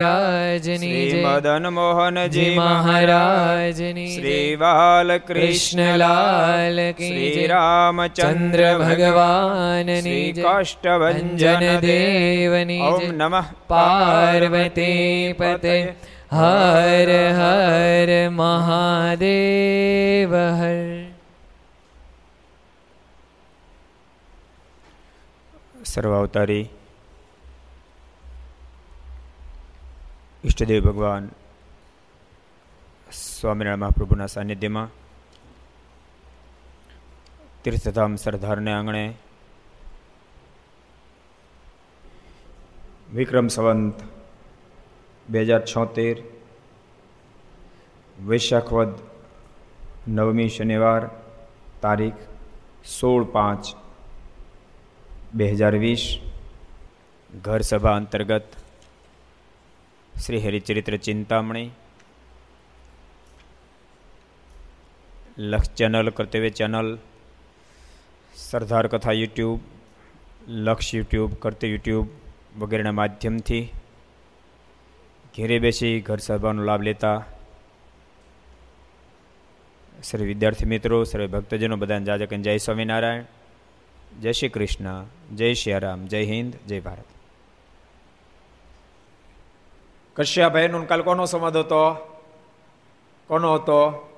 રાજની શ્રી મદન મોહનજી મહારાજની શ્રી બાલકૃષ્ણલાલ શ્રી રામચંદ્ર ભગવાનની શ્રી જય. કાષ્ટભંજન દેવની ઓમ નમઃ પાર્વતી પતે હર હર મહાદેવ હર સર્વાવતારી ઈષ્ટદેવ ભગવાન સ્વામિનારાયણ મહાપ્રભુના સાનિધ્યમાં તીર્થધામ સરદારને આંગણે વિક્રમ સંવંત બે હજાર છોતેર વૈશાખવદ નવમી શનિવાર તારીખ સોળ પાંચ બે હજાર વીસ ઘર સભા અંતર્ગત શ્રી હરિચરિત્ર ચિંતામણી. લક્ષ ચેનલ કર્તવ્ય ચેનલ, સરદાર કથા યુટ્યુબ, લક્ષ યુટ્યુબ કર્તવ્ય યુટ્યુબ વગેરેના માધ્યમથી ઘેરે બેસી ઘર સભાનો લાભ લેતા સર્વે વિદ્યાર્થી મિત્રો સર્વે ભક્તજનો બધાને જાજકન જય સ્વામિનારાયણ, જય શ્રી કૃષ્ણ, જય શ્રી રામ, જય હિન્દ, જય ભારત. કશ્યાભાઈનો કાલ કોનો સંવાદ હતો? કોનો હતો?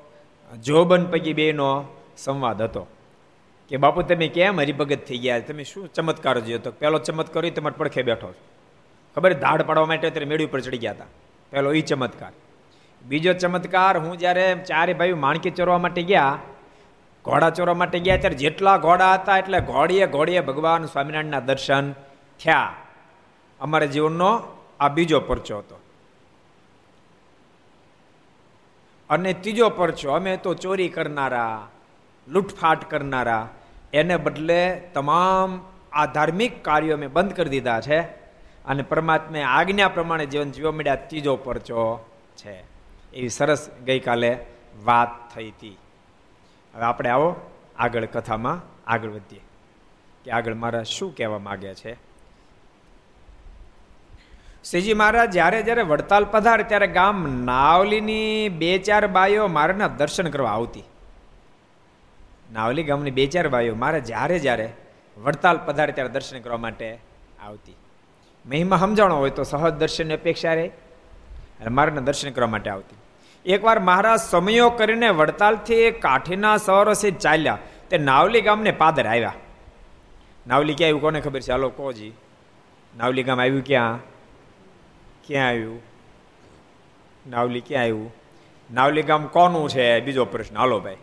જોબન પૈકી બેનો સંવાદ હતો. કે બાપુ, તમે કેમ હરિભગત થઈ ગયા? તમે શું ચમત્કાર જોયો તો પહેલો ચમત્કાર હોય તમારે પડખે બેઠો ખબર? ધાડ પાડવા માટે અત્યારે મેળી ઉપર ચડી ગયા હતા. પહેલો એ ચમત્કાર. બીજો ચમત્કાર, હું જ્યારે ચારે ભાઈ માણકી ચોરવા માટે ગયા, ઘોડા ચોરવા માટે ગયા, ત્યારે જેટલા ઘોડા હતા એટલે ઘોડીએ ઘોડીએ ભગવાન સ્વામિનારાયણના દર્શન થયા. અમારા જીવનનો આ બીજો પરચો હતો. અને ત્રીજો પરચો, અમે તો ચોરી કરનારા, લૂંટફાટ કરનારા, એને બદલે તમામ આ ધાર્મિક કાર્યો અમે બંધ કરી દીધા છે અને પરમાત્માએ આજ્ઞા પ્રમાણે જીવન જીવવા મળ્યા ત્રીજો પરચો છે. એવી સરસ ગઈકાલે વાત થઈ હતી. હવે આપણે આવો આગળ કથામાં આગળ વધીએ. કે આગળ મારા શું કહેવા માગે છે? શ્રીજી મહારાજ, જ્યારે જ્યારે વડતાલ પધાર ત્યારે ગામ નાવલીની બે ચાર બાઈઓ મારાના દર્શન કરવા આવતી. નાવલી ગામની બે ચાર બાઈઓ મારે જ્યારે જ્યારે વડતાલ પધારે ત્યારે દર્શન કરવા માટે આવતી. મહિમા સમજાણો હોય તો સહજ દર્શનની અપેક્ષા રહે અને મારાના દર્શન કરવા માટે આવતી. એકવાર મહારાજ સમયો કરીને વડતાલથી કાઠીના સવારોથી ચાલ્યા, તે નાવલી ગામને પાદર આવ્યા. નાવલી ક્યાં આવ્યું? કોને ખબર છે? હાલો કોજી નાવલી ગામ આવ્યું ક્યાં? ક્યાં આવ્યું? નાવલી ક્યાં આવ્યું? નાવલી ગામ કોનું છે? બીજો પ્રશ્ન. હાલો ભાઈ.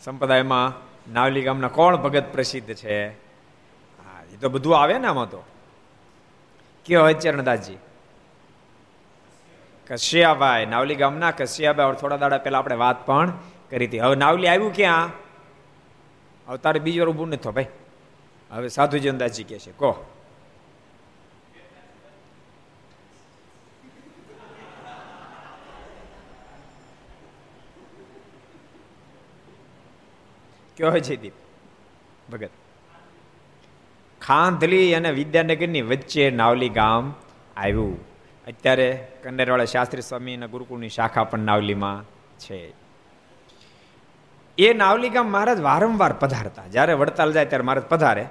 સંપ્રદાયમાં નાવલી ગામના કોણ ભગત પ્રસિદ્ધ છે? હા, એ તો બધું આવે ને આમાં તો. કયો હોય ચરણદાસજી કશિયાભાઈ નાવલી ગામના કશિયાભાઈ થોડા દાડા પહેલા આપણે વાત પણ કરી હતી. હવે નાવલી આવ્યું ક્યાં? હવે તારે બીજો ઊભું નથી ભાઈ. હવે સાધુ જનદાસજી કે છે. કહો. કયો દીપ. ભગત. ખાંધલી અને વિદ્યાનગરની વચ્ચે નાવલી ગામ આવ્યું. અત્યારે કંડરવાળા શાસ્ત્રી સ્વામી અને ગુરુકુળની શાખા પણ નાવલીમાં છે. એ નાવલી ગામ મહારાજ વારંવાર પધારતા. જ્યારે વડતાલ જાય ત્યારે મહારાજ પધારે.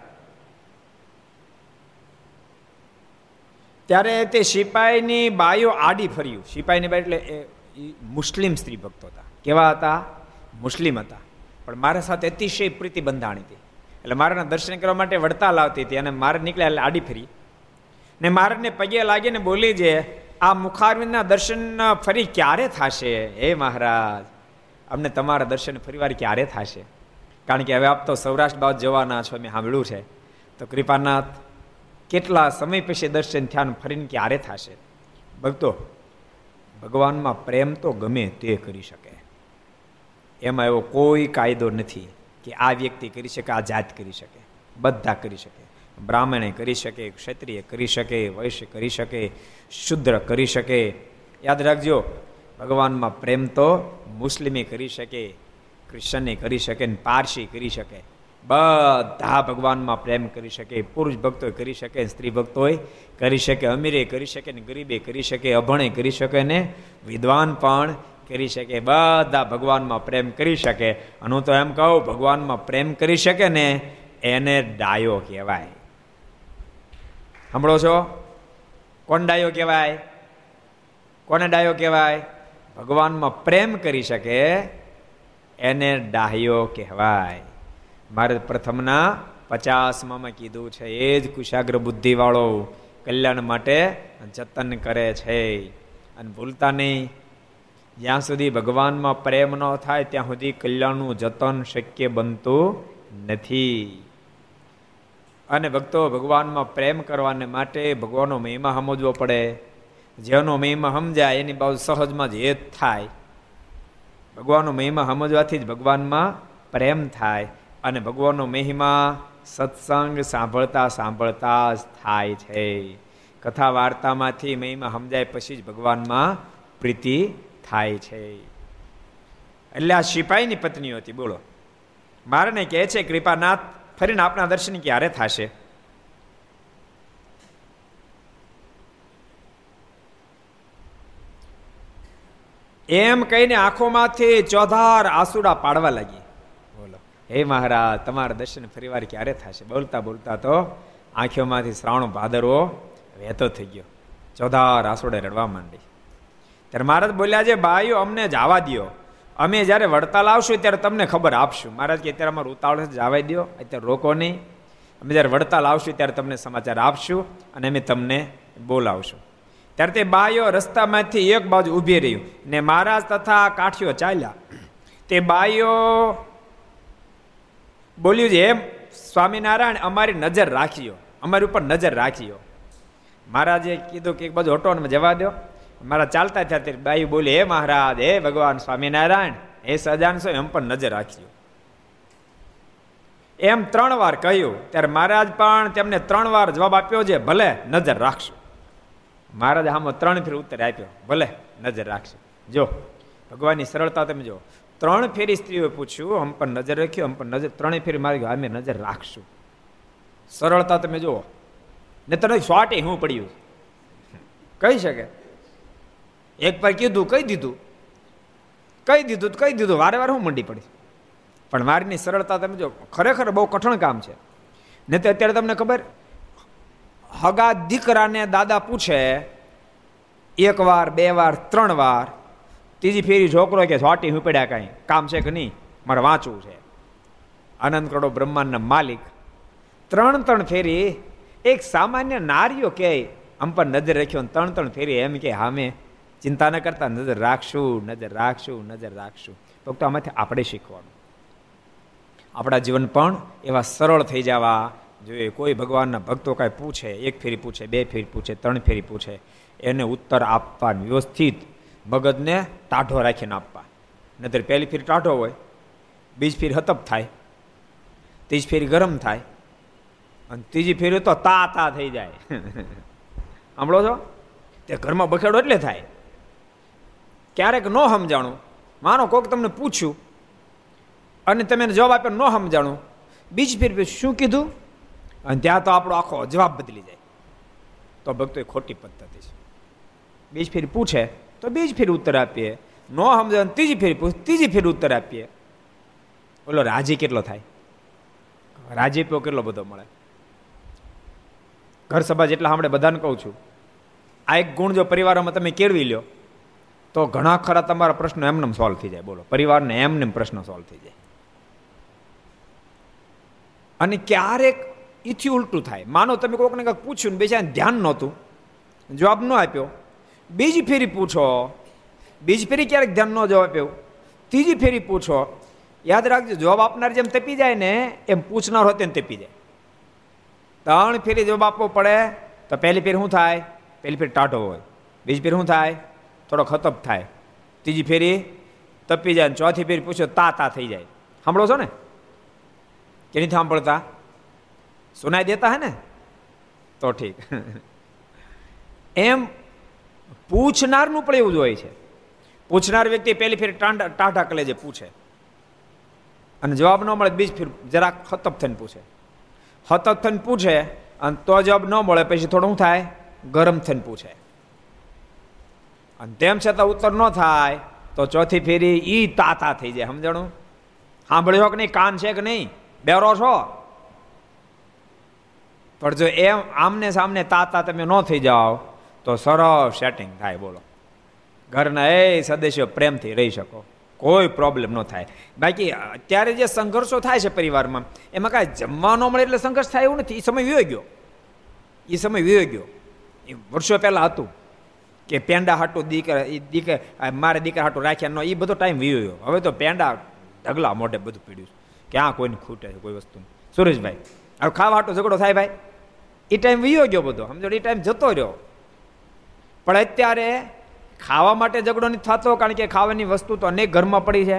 ત્યારે તે સિપાહીની બાયો આડી ફર્યું. સિપાહીની બાઈ એટલે મુસ્લિમ સ્ત્રી ભક્તો હતા. કેવા હતા? મુસ્લિમ હતા. પણ મારા સાથે અતિશય પ્રીતિ બંધાણી હતી. એટલે મારાના દર્શન કરવા માટે વડતાલ આવતી હતી અને મારે નીકળ્યા એટલે આડી ફરી. ને મારાને પગે લાગીને બોલી જે, આ મુખારવિંદના દર્શન ફરી ક્યારે થશે? હે મહારાજ, અમને તમારા દર્શન ફરીવાર ક્યારે થશે? કારણ કે હવે આપ તો સૌરાષ્ટ્ર બાદ જવાના છો, મેં સાંભળ્યું છે. તો કૃપાનાથ, કેટલા સમય પછી દર્શન થયા ફરીને ક્યારે થશે? ભક્તો, ભગવાનમાં પ્રેમ તો ગમે તે કરી શકે. એમાં એવો કોઈ કાયદો નથી કે આ વ્યક્તિ કરી શકે, આ જાત કરી શકે. બધા કરી શકે. બ્રાહ્મણે કરી શકે, ક્ષત્રિય કરી શકે, વૈશ્ય કરી શકે, શુદ્ર કરી શકે. યાદ રાખજો, ભગવાનમાં પ્રેમ તો મુસ્લિમે કરી શકે ક્રિશ્ચને કરી શકે ને પારસી કરી શકે. બધા ભગવાનમાં પ્રેમ કરી શકે, પુરુષ ભક્તો કરી શકે સ્ત્રી ભક્તોએ કરી શકે, અમીરે કરી શકે ને ગરીબે કરી શકે, અભણે કરી શકે ને વિદ્વાન પણ કરી શકે, બધા ભગવાનમાં પ્રેમ કરી શકે. અને હું તો એમ કહું, ભગવાનમાં પ્રેમ કરી શકે ને એને ડાયો કહેવાય. સાંભળો છો? કોણ ડાયો કહેવાય? કોને ડાયો કહેવાય? ભગવાનમાં પ્રેમ કરી શકે, એને ડાહ્યો કહેવાય. મારે પ્રથમના પચાસમાં મેં કીધું છે, એ જ કુશાગ્ર બુદ્ધિવાળો કલ્યાણ માટે જતન કરે છે. અને ભૂલતા નહીં. જ્યાં સુધી ભગવાનમાં પ્રેમ ન થાય, ત્યાં સુધી કલ્યાણનું જતન શક્ય બનતું નથી. અને ભક્તો, ભગવાનમાં પ્રેમ કરવાને માટે ભગવાનનો મહિમા સમજવો પડે. જેનો મહિમા સમજાય, એની બાજુ સહજમાં જ હેત થાય. ભગવાનનો મહિમા સમજવાથી જ ભગવાનમાં પ્રેમ થાય અને ભગવાનનો મહિમા સત્સંગ સાંભળતા સાંભળતા જ થાય છે. કથા વાર્તામાંથી મહિમા સમજાય પછી જ ભગવાનમાં પ્રીતિ થાય છે. એટલે આ સિપાહીની પત્ની હતી, બોલો. મારને કહે છે, કૃપાનાથ, ફરીને આપણા દર્શન ક્યારે થશે? એમ કહીને આંખોમાંથી ચોધાર આસુડા પાડવા લાગી. બોલો. હે મહારાજ, તમારા દર્શન ફરીવાર ક્યારે થશે? બોલતા બોલતા તો આંખોમાંથી શ્રાવણ ભાદરવો વહેતો થઈ ગયો. ચોધાર આસુડે રડવા માંડી. ત્યારે મહારાજ બોલ્યા છે, ભાઈઓ, અમને જવા દો અમે જ્યારે વડતાલ આવશું ત્યારે તમને ખબર આપશું. મહારાજ કે, અત્યારે અમારું ઉતાવળ જવા દો અત્યારે રોકો નહીં. અમે જ્યારે વડતાલ આવશું ત્યારે તમને સમાચાર આપશું અને અમે તમને બોલાવશું. ત્યારે તે બાયો રસ્તામાંથી એક બાજુ ઊભી રહ્યું ને મહારાજ તથા કાઠીઓ ચાલ્યા. તે બાયો બોલ્યું છે, એમ, સ્વામિનારાયણ, અમારી નજર રાખીઓ. અમારી ઉપર નજર રાખીઓ. મહારાજે કીધું કે, એક બાજુ હટો જવા દો મારા ચાલતા થયા ત્યારે બાઈ બોલી, હે મહારાજ, હે ભગવાન સ્વામિનારાયણ હે સજાન સો એમ પણ નજર રાખજો. એમ ત્રણ વાર કહ્યું, ત્યારે મહારાજ પણ તેમને ત્રણ વાર જવાબ આપ્યો છે, ભલે, નજર રાખશો. મહારાજ આમાં ત્રણ ફેર ઉત્તર આપ્યો, ભલે, નજર રાખશે. જો, ભગવાનની સરળતા તમે જો ત્રણ ફેરી સ્ત્રીઓએ પૂછ્યું, હમ પણ નજર રાખ્યો હમ પણ નજર ત્રણેય ફેરી મારી અમે નજર રાખશું. સરળતા તમે જુઓ. ને તને સ્વાટે હું પડ્યું. કહી શકે. એક ભાઈ કીધું કહી દીધું? કહી દીધું કહી દીધું. વારે વારે હું મંડી પડી પણ મારીની સરળતા તમે જો, ખરેખર બહુ કઠણ કામ છે. ને તો અત્યારે તમને ખબર, હગા દીકરાને દાદા પૂછે, એક વાર, બે વાર, ત્રણ વાર, ત્રીજી ફેરી છોકરો કે છોટી હું પડ્યા કાંઈ? કામ છે કે નહીં? મારે વાંચવું છે. આનંદ કરોડો બ્રહ્માંડના માલિક. ત્રણ ત્રણ ફેરી, એક સામાન્ય નારીઓ કે, આમ પર નજર રાખ્યો ત્રણ ત્રણ ફેરી એમ કે, હામે ચિંતા ન કરતા, નજર રાખશું નજર રાખશું નજર રાખશું. ફક્ત આમાંથી આપણે શીખવાનું. આપણા જીવન પણ એવા સરળ થઈ જવા જોઈએ. કોઈ ભગવાનના ભક્તો કાંઈ પૂછે, એક ફેરી પૂછે, બે ફેરી પૂછે, ત્રણ ફેરી પૂછે, એને ઉત્તર આપવા વ્યવસ્થિત મગજને ટાઢો રાખીને આપવા. નહીતર પહેલી ફેરી ટાઢો હોય, બીજ ફેરી હતપ થાય, ત્રીજ ફેરી ગરમ થાય, અને ત્રીજી ફેરી તો તા તા થઈ જાય. સાંભળો છો? તે ઘરમાં બખેડો એટલે થાય. ક્યારેક ન સમજાણું. માનો કોક તમને પૂછ્યું અને તમે જવાબ આપ્યો, ન સમજાણું. બીજી ફેર શું કીધું? અને ત્યાં તો આપણો આખો જવાબ બદલી જાય. તો ભક્તો એ ખોટી પદ્ધતિ છે. બીજ ફીર પૂછે, તો બીજ ફીર ઉત્તર આપીએ. ન સમજાય ત્રીજી ફીર પૂછ, ત્રીજી ફીર ઉત્તર આપીએ. ઓલો રાજી કેટલો થાય? રાજીપો કેટલો બધો મળે? ઘર સભા જેટલા આપણે બધાને કહું છું. આ એક ગુણ જો પરિવારમાં તમે કેળવી લ્યો તો ઘણા ખરા તમારા પ્રશ્નો એમને સોલ્વ થઈ જાય. બોલો, પરિવારને એમને પ્રશ્ન સોલ્વ થઈ જાય. અને ક્યારેક એથી ઉલટું થાય. માનો તમે કોઈકને કંઈક પૂછ્યું ને બેચાને ધ્યાન નહોતું, જવાબ ન આપ્યો. બીજી ફેરી પૂછો, બીજી ફેરી ક્યારેક ધ્યાન ન જવાબ આપ્યો. ત્રીજી ફેરી પૂછો, યાદ રાખજો, જવાબ આપનાર જેમ તપી જાય ને, એમ પૂછનાર હોય તેને તપી જાય. ત્રણ ફેરી જવાબ આપવો પડે, તો પહેલી ફેરી શું થાય? પહેલી ફેરી ટાઢો હોય. બીજી ફેરી શું થાય? થોડો ખતપ થાય. ત્રીજી ફેરી તપી જાય ચોથી ફેરી પૂછો, તા તા થઈ જાય. સાંભળો છો ને? કે નથી સાંભળતા? સુનાઈ દેતા હે ને? તો ઠીક. એમ પૂછનારનું પણ એવું જ હોય છે. પૂછનાર વ્યક્તિ પહેલી ફેર ટાઢા કલેજે પૂછે. અને જવાબ ન મળે બીજ ફેર જરાક હતપ થઈને પૂછે. હતપ થઈને પૂછે અને તો જવાબ ન મળે, પછી થોડું થાય? ગરમ થઈને પૂછે. અને તેમ છતાં ઉત્તર ન થાય, તો ચોથી ફેરી ઈ તાતા થઈ જાય, સમજણું? સાંભળ્યો કે નહીં? કાન છે કે નહીં? બેરો છો? પણ જો એમ આમને સામને તાતા તમે ન થઈ જાઓ, તો સરળ સેટિંગ થાય, બોલો. ઘરના એ સદસ્યો પ્રેમથી રહી શકો. કોઈ પ્રોબ્લેમ ન થાય. બાકી અત્યારે જે સંઘર્ષો થાય છે પરિવારમાં, એમાં કાંઈ જમવા ન મળે એટલે સંઘર્ષ થાય એવું નથી. એ સમય વિયો ગયો. એ સમય વિયો ગયો. એ વર્ષો પહેલાં હતું. કે પેંડા હાટું દીકરા એ દીકરા મારે દીકરા હાટું રાખ્યા ન એ બધો ટાઈમ વીયો હવે તો પેંડા ઢગલા મોઢે બધું પીડ્યું છે. ક્યાં કોઈને ખૂટે છે કોઈ વસ્તુ. સુરેશભાઈ, હવે ખાવા હાટો ઝઘડો થાય ભાઈ? એ ટાઈમ વીયો ગયો બધો. સમજો એ ટાઈમ જતો રહ્યો. પણ અત્યારે ખાવા માટે ઝઘડો નથી થતો, કારણ કે ખાવાની વસ્તુ તો અનેક ઘરમાં પડી છે.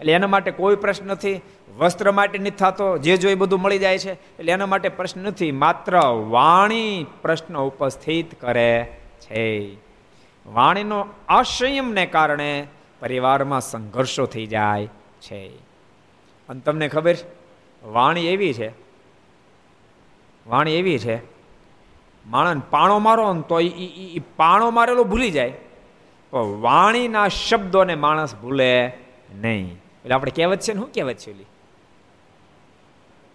એટલે એના માટે કોઈ પ્રશ્ન નથી. વસ્ત્ર માટે નથી થતો. જે જો એ બધું મળી જાય છે. એટલે એના માટે પ્રશ્ન નથી. માત્ર વાણી પ્રશ્ન ઉપસ્થિત કરે છે. વાણીનો અસંયમને કારણે પરિવારમાં સંઘર્ષો થઈ જાય છે. અને તમને ખબર વાણી એવી છે, વાણી એવી છે, માણસ પાણો મારો ને તો એ પાણો મારેલો ભૂલી જાય. વાણીના શબ્દોને માણસ ભૂલે નહીં. એટલે આપણે કહેવત છે ને શું કહેવત છે ઓલી?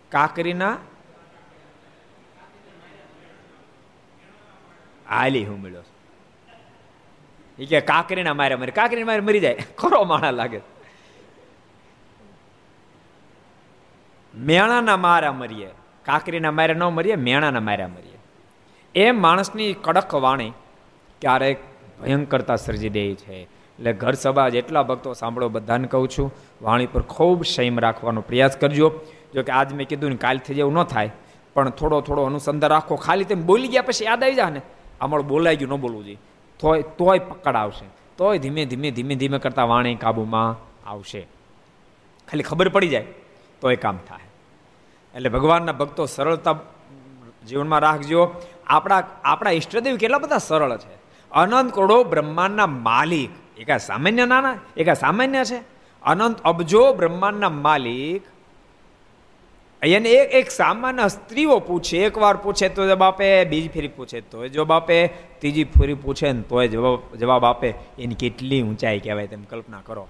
કાકરીના આલી હું મળ્યો એ કે કાકરીના મારે મરી કાકરી મારે મરી જાય. ખરો માણા લાગે. મેણાના મારા મરીએ, કાકરીના મારે ન મરીએ, મેણાના માર્યા મરીએ. એ માણસની કડક વાણી ક્યારેક ભયંકરતા સર્જી દે છે. એટલે ઘર સભા જેટલા ભક્તો સાંભળો, બધાને કહું છું, વાણી પર ખૂબ સંયમ રાખવાનો પ્રયાસ કરજો. જો કે આજ મેં કીધું ને કાલથી જેવું ન થાય, પણ થોડો થોડો અનુસંધાન રાખો. ખાલી તેમ બોલી ગયા પછી યાદ આવી જાય ને. આમળ બોલાઈ ગયું, ન બોલવું જોઈએ. તોય તોય પકડ આવશે. તોય ધીમે ધીમે ધીમે ધીમે કરતા વાણી કાબુમાં આવશે. ખાલી ખબર પડી જાય, તોય કામ થાય. એટલે ભગવાનના ભક્તો સરળતા જીવનમાં રાખજો આપણા આપણા ઈષ્ટદેવ કેટલા બધા સરળ છે. અનંત કરોડો બ્રહ્માંડના માલિક. એકા સામાન્ય નાના, એક સામાન્ય છે. અનંત અબજો બ્રહ્માંડના માલિક. એને એક એક સામાન્ય સ્ત્રીઓ પૂછે, એકવાર પૂછે તો જવાબ આપે, બીજી ફેરી પૂછે તો જવાબ આપે, ત્રીજી ફેરી પૂછે ને તોય જવાબ જવાબ આપે. એની કેટલી ઊંચાઈ કહેવાય તમે કલ્પના કરો.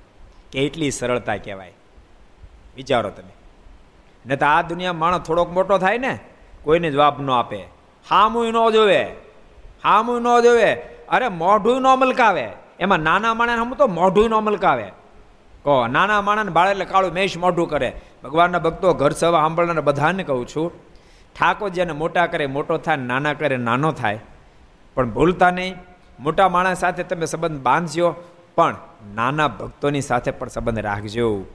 કેટલી સરળતા કહેવાય. વિચારો તમે. ને તો આ દુનિયા માણસ થોડોક મોટો થાય ને, કોઈને જવાબ ન આપે. હામું ન જોવે. હામું ન જોવે. અરે મોઢું ન મલકાવે. એમાં નાના માણસ હમ તો મોઢું ન મલકાવે. કહો, નાના માણસ બાળ એટલે કાળું મેષ મોઢું કરે. ભગવાનના ભક્તો ઘર સવા સાંભળનાર બધાને કહું છું, ઠાકોર જેને મોટા કરે, મોટો થાય, નાના કરે, નાનો થાય, પણ ભૂલતા નહીં. મોટા માણસ સાથે તમે સંબંધ બાંધજો, પણ નાના ભક્તોની સાથે પણ સંબંધ રાખજો.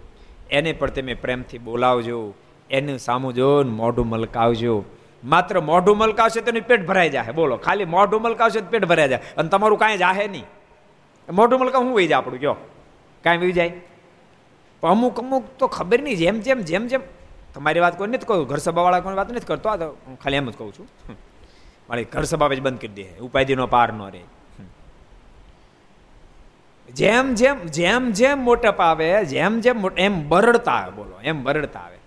એને પણ તમે પ્રેમથી બોલાવજો. એનું સામું જો મોઢું મલકાવજો. માત્ર મોઢું મલકાવશે તો પેટ ભરાઈ જાય બોલો, ખાલી મોઢું મલકાવશે પેટ ભરાઈ જાય. અને તમારું કાંઈ જાહે નહીં. મોઢું મલકાવ શું વહી જાય આપણું, કયો? કાંઈ વહી જાય? અમુક અમુક તો ખબર નહીં જેમ જેમ જેમ જેમ તમારી વાત કોઈ નથી કહું ઘર સભાવાળા કોઈ વાત નથી કરતો, આ તો ખાલી એમ જ કહું છું. મારી ઘર સભા જ બંધ કરી દે, ઉપાધિનો પાર ન રહે. જેમ જેમ જેમ જેમ મોટપ આવે, જેમ જેમ એમ બરડતા આવે, બોલો, એમ બરડતા આવે.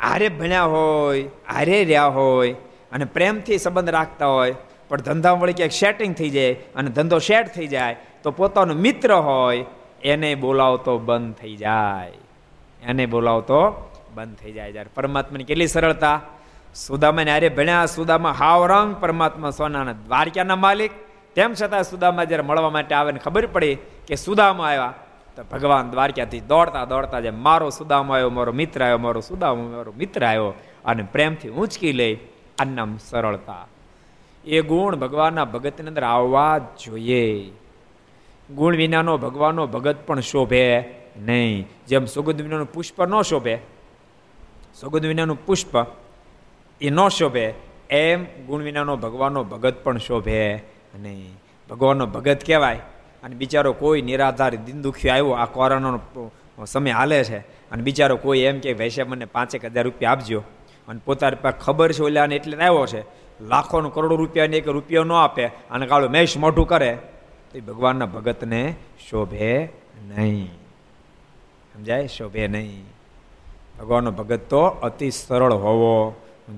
આરે ભણ્યા હોય આરે રહ્યા હોય, અને પ્રેમથી સંબંધ રાખતા હોય, પણ ધંધા વળી ક્યાંક સેટિંગ થઈ જાય, અને ધંધો સેટ થઈ જાય, તો પોતાનો મિત્ર હોય એને બોલાવતો બંધ થઈ જાય. એને બોલાવતો બંધ થઈ જાય. જ્યારે પરમાત્માની કેટલી સરળતા? સુદામાને આરે ભણ્યા, સુદામા હાવ રંગ પરમાત્મા સોનાના દ્વારકાના માલિક. તેમ છતાં સુદામા જ્યારે મળવા માટે આવે ને ખબર પડી કે સુદામા આવ્યા, તો ભગવાન દ્વારકાથી દોડતા દોડતા જે મારો સુદામો આવ્યો, મારો મિત્ર આવ્યો, મારો સુદામા, મારો મિત્ર આવ્યો અને પ્રેમથી ઊંચકી લઈ આનામ સરળતા. એ ગુણ ભગવાનના ભગતની અંદર આવવા જોઈએ. ગુણ વિનાનો ભગવાનનો ભગત પણ શોભે નહીં. જેમ સુગંધ વિનાનું પુષ્પ ન શોભે, સુગંધ વિનાનું પુષ્પ એ ન શોભે, એમ ગુણ વિનાનો ભગવાનનો ભગત પણ શોભે નહીં. ભગવાનનો ભગત કહેવાય અને બિચારો કોઈ નિરાધાર દિન દુખ્યો આવ્યો, આ કોરોનાનો સમય હાલે છે અને બિચારો કોઈ એમ કે વૈશે મને પાંચેક હજાર રૂપિયા આપજો. અને પોતાની પાસે ખબર છે ઓલાને એટલે આવ્યો છે. લાખોનો કરોડો રૂપિયાને એક રૂપિયો ન આપે અને કાળો મેશ મોઢું કરે. તો એ ભગવાનના ભગતને શોભે નહીં. સમજાય? શોભે નહીં. ભગવાનનો ભગત તો અતિ સરળ હોવો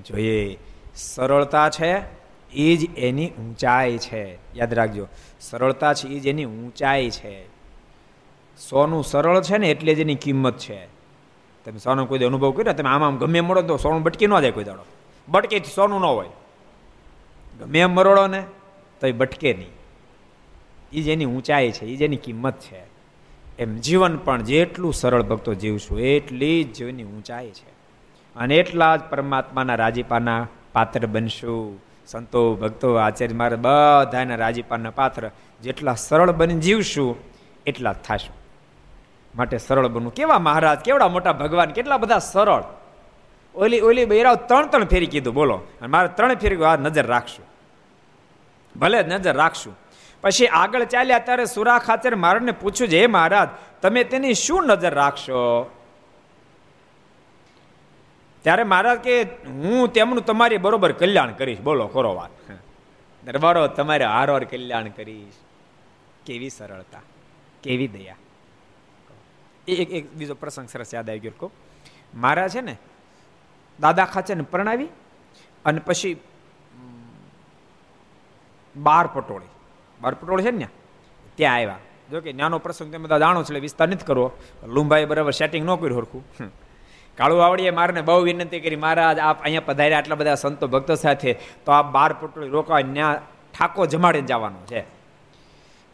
જોઈએ. સરળતા છે એ જ એની ઊંચાઈ છે. યાદ રાખજો, સરળતા છે એ જ એની ઊંચાઈ છે. સોનું સરળ છે ને એટલે જ એની કિંમત છે. તમે સોનું કોઈ અનુભવ કર્યો? તમે આમ આમ ગમે મળો તો સોનું બટકી ન જાય કોઈ દાડો. બટકે સોનું ન હોય. ગમે એમ મરોડો ને તો એ બટકે નહીં. એ જેની ઊંચાઈ છે એ જેની કિંમત છે. એમ જીવન પણ જેટલું સરળ ભક્તો જીવશું, એટલી જ જીવની ઊંચાઈ છે. અને એટલા જ પરમાત્માના રાજીપાના પાત્ર બનશું. સંતો, ભક્તો, આચાર્ય મારે બધાના રાજીપાના પાત્ર જેટલા સરળ બની જીવશું, એટલા જ થશું. માટે સરળ બનવું. કેવા મહારાજ, કેવડા મોટા ભગવાન, કેટલા બધા સરળ. ઓલી ઓલી બૈરાવ ત્રણ ત્રણ ફેરી કીધું, બોલો. અને મારે ત્રણ ફેરી આ નજર રાખશું. ભલે નજર રાખશું પછી આગળ ચાલ્યા ત્યારે સુરા ખાચર મારને પૂછ્યું છે, હે મહારાજ, તમે તેની શું નજર રાખશો? ત્યારે મહારાજ કે, હું તેમનું તમારી બરોબર કલ્યાણ કરીશ. બોલો, ખરો વાત. દરબારો, તમારે હારોર કલ્યાણ કરીશ. કેવી સરળતા, કેવી દયા. એક એક બીજો પ્રસંગ સરસ યાદ આવી ગયો. મારા છે ને, દાદા ખાચરને પરણાવી અને પછી બાર પટોળી. બાર પટોળી છે ને ત્યાં આવ્યા. જો કે નાનો પ્રસંગ તમે બધા જાણો છો, એટલે વિસ્તાર નથી કરવો. લુંભાઈ બરાબર સેટિંગ ન કર્યું હરખું કાળુ આવડીએ મારને બહુ વિનંતી કરી, મહારાજ, આપ અહીંયા પધાર્યા આટલા બધા સંતો ભક્તો સાથે, તો આ બાર પટોળી રોકાવા ત્યાં ઠાકો જમાડીને જવાનું છે.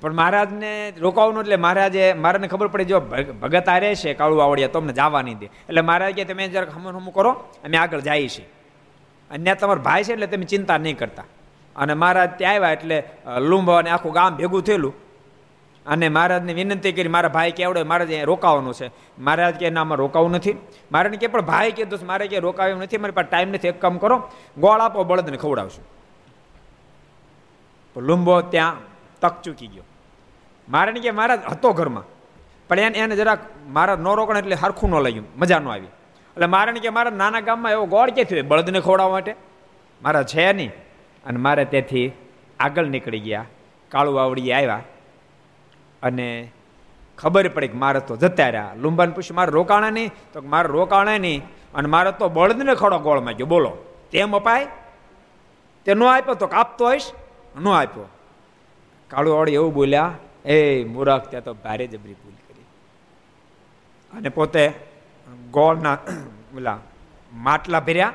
પણ મહારાજને રોકાવાનું એટલે મહારાજે, મારાને ખબર પડે, જો ભગત આ રહેશે કાળુ આવડિયા તમને જવા નહીં દે. એટલે મહારાજ કે, તમે જરાક હમણ હમું કરો, અમે આગળ જઈએ છીએ. અન્ય તમારો ભાઈ છે એટલે તમે ચિંતા નહીં કરતા. અને મહારાજ ત્યાં આવ્યા એટલે લુંબ અને આખું ગામ ભેગું થયેલું. અને મહારાજને વિનંતી કરી, મારા ભાઈ કેવડે મહારાજ અહીંયા રોકાવાનું છે. મહારાજ કે, ના આમાં રોકાવું નથી. મારાને કે, પણ ભાઈ કહેતો મારે કે રોકાવ્યું નથી, મારી પાસે ટાઈમ નથી. એક કામ કરો, ગોળ આપો, બળદને ખવડાવશું. લુંબો ત્યાં તક ચૂકી ગયો. મારે કે, મહારાજ, હતો ઘરમાં. પણ એને એને જરાક મારા ન રોકણ એટલે હરખું ન લાગ્યું. મજા ન આવી. એટલે મારે કે, મારા નાના ગામમાં એવો ગોળ ક્યાંથી હોય? બળદને ખવડાવવા માટે? મારા છે નહીં. અને મારે તેથી આગળ નીકળી ગયા. કાળુ વાવડી આવ્યા અને ખબર પડી કે મારે તો જતા રહ્યા. લુંબાને પૂછ્યું, મારે રોકાણા નહીં? તો મારે રોકાણા નહીં. અને મારે તો બળદને ખડો ગોળ માંગ્યો બોલો, તેમ અપાય? તે ન આપ્યો તો કાપતો હોઈશ? ન આપ્યો. કાળુ વાવડી એવું બોલ્યા, એ મૂરખ ત્યાં તો ભારે જબરી ભૂલ કરી. અને પોતે ગોળના ઓલા માટલા ભર્યા.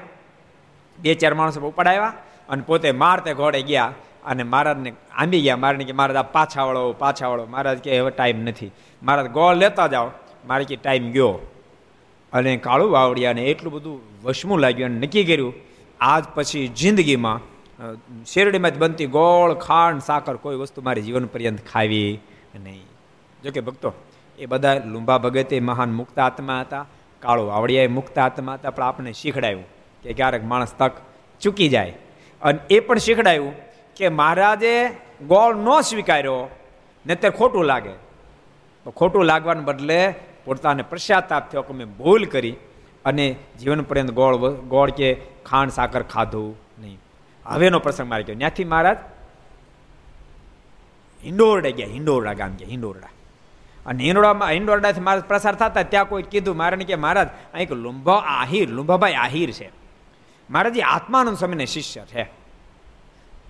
બે ચાર માણસો ઉપડાવ્યા અને પોતે મારતે ઘોડે ગયા અને મહારાજને આંબી ગયા. મહારાજને કે, મહારાજ, આ પાછા વળો પાછા વળો મહારાજ કે, હવે ટાઈમ નથી. મહારાજ, ગોળ લેતા જાઓ. મારે કે ટાઈમ ગયો. અને કાળું વાવડિયાને એટલું બધું વશમું લાગ્યું અને નક્કી કર્યું, આજ પછી જિંદગીમાં શેરડીમાં જ બનતી ગોળ, ખાંડ, સાકર કોઈ વસ્તુ મારી જીવન પર્યંત ખાવી નહીં. જોકે ભક્તો, એ બધા લુંબા ભગતે મહાન મુક્ત આત્મા હતા, કાળો વાવડિયા મુક્ત આત્મા હતા, પણ આપણે શીખડાયું કે ક્યારેક માણસ તક ચૂકી જાય. અને એ પણ શીખડાયું કે મહારાજે ગોળ ન સ્વીકાર્યો ને તે ખોટું લાગે. તો ખોટું લાગવાને બદલે પોતાને પશ્ચાતાપ થયો કે મેં ભૂલ કરી અને જીવન પર્યંત ગોળ ગોળ કે ખાંડ, સાકર ખાધું નહીં. હવેનો પ્રસંગ મારે ગયો ત્યાંથી મહારાજ હિંડોરડા ગયા, હિંડોરડા ગામ ગયા, હિંડોરડા. અને હિંડોળામાં હિંડોરડાથી મારા પ્રસાર થતા, ત્યાં કોઈ કીધું મારે કે મહારાજ અહીં લુંભા આહિર, લુંભાભાઈ આહિર છે. મહારાજ આત્માનંદ સ્વામીને શિષ્ય છે.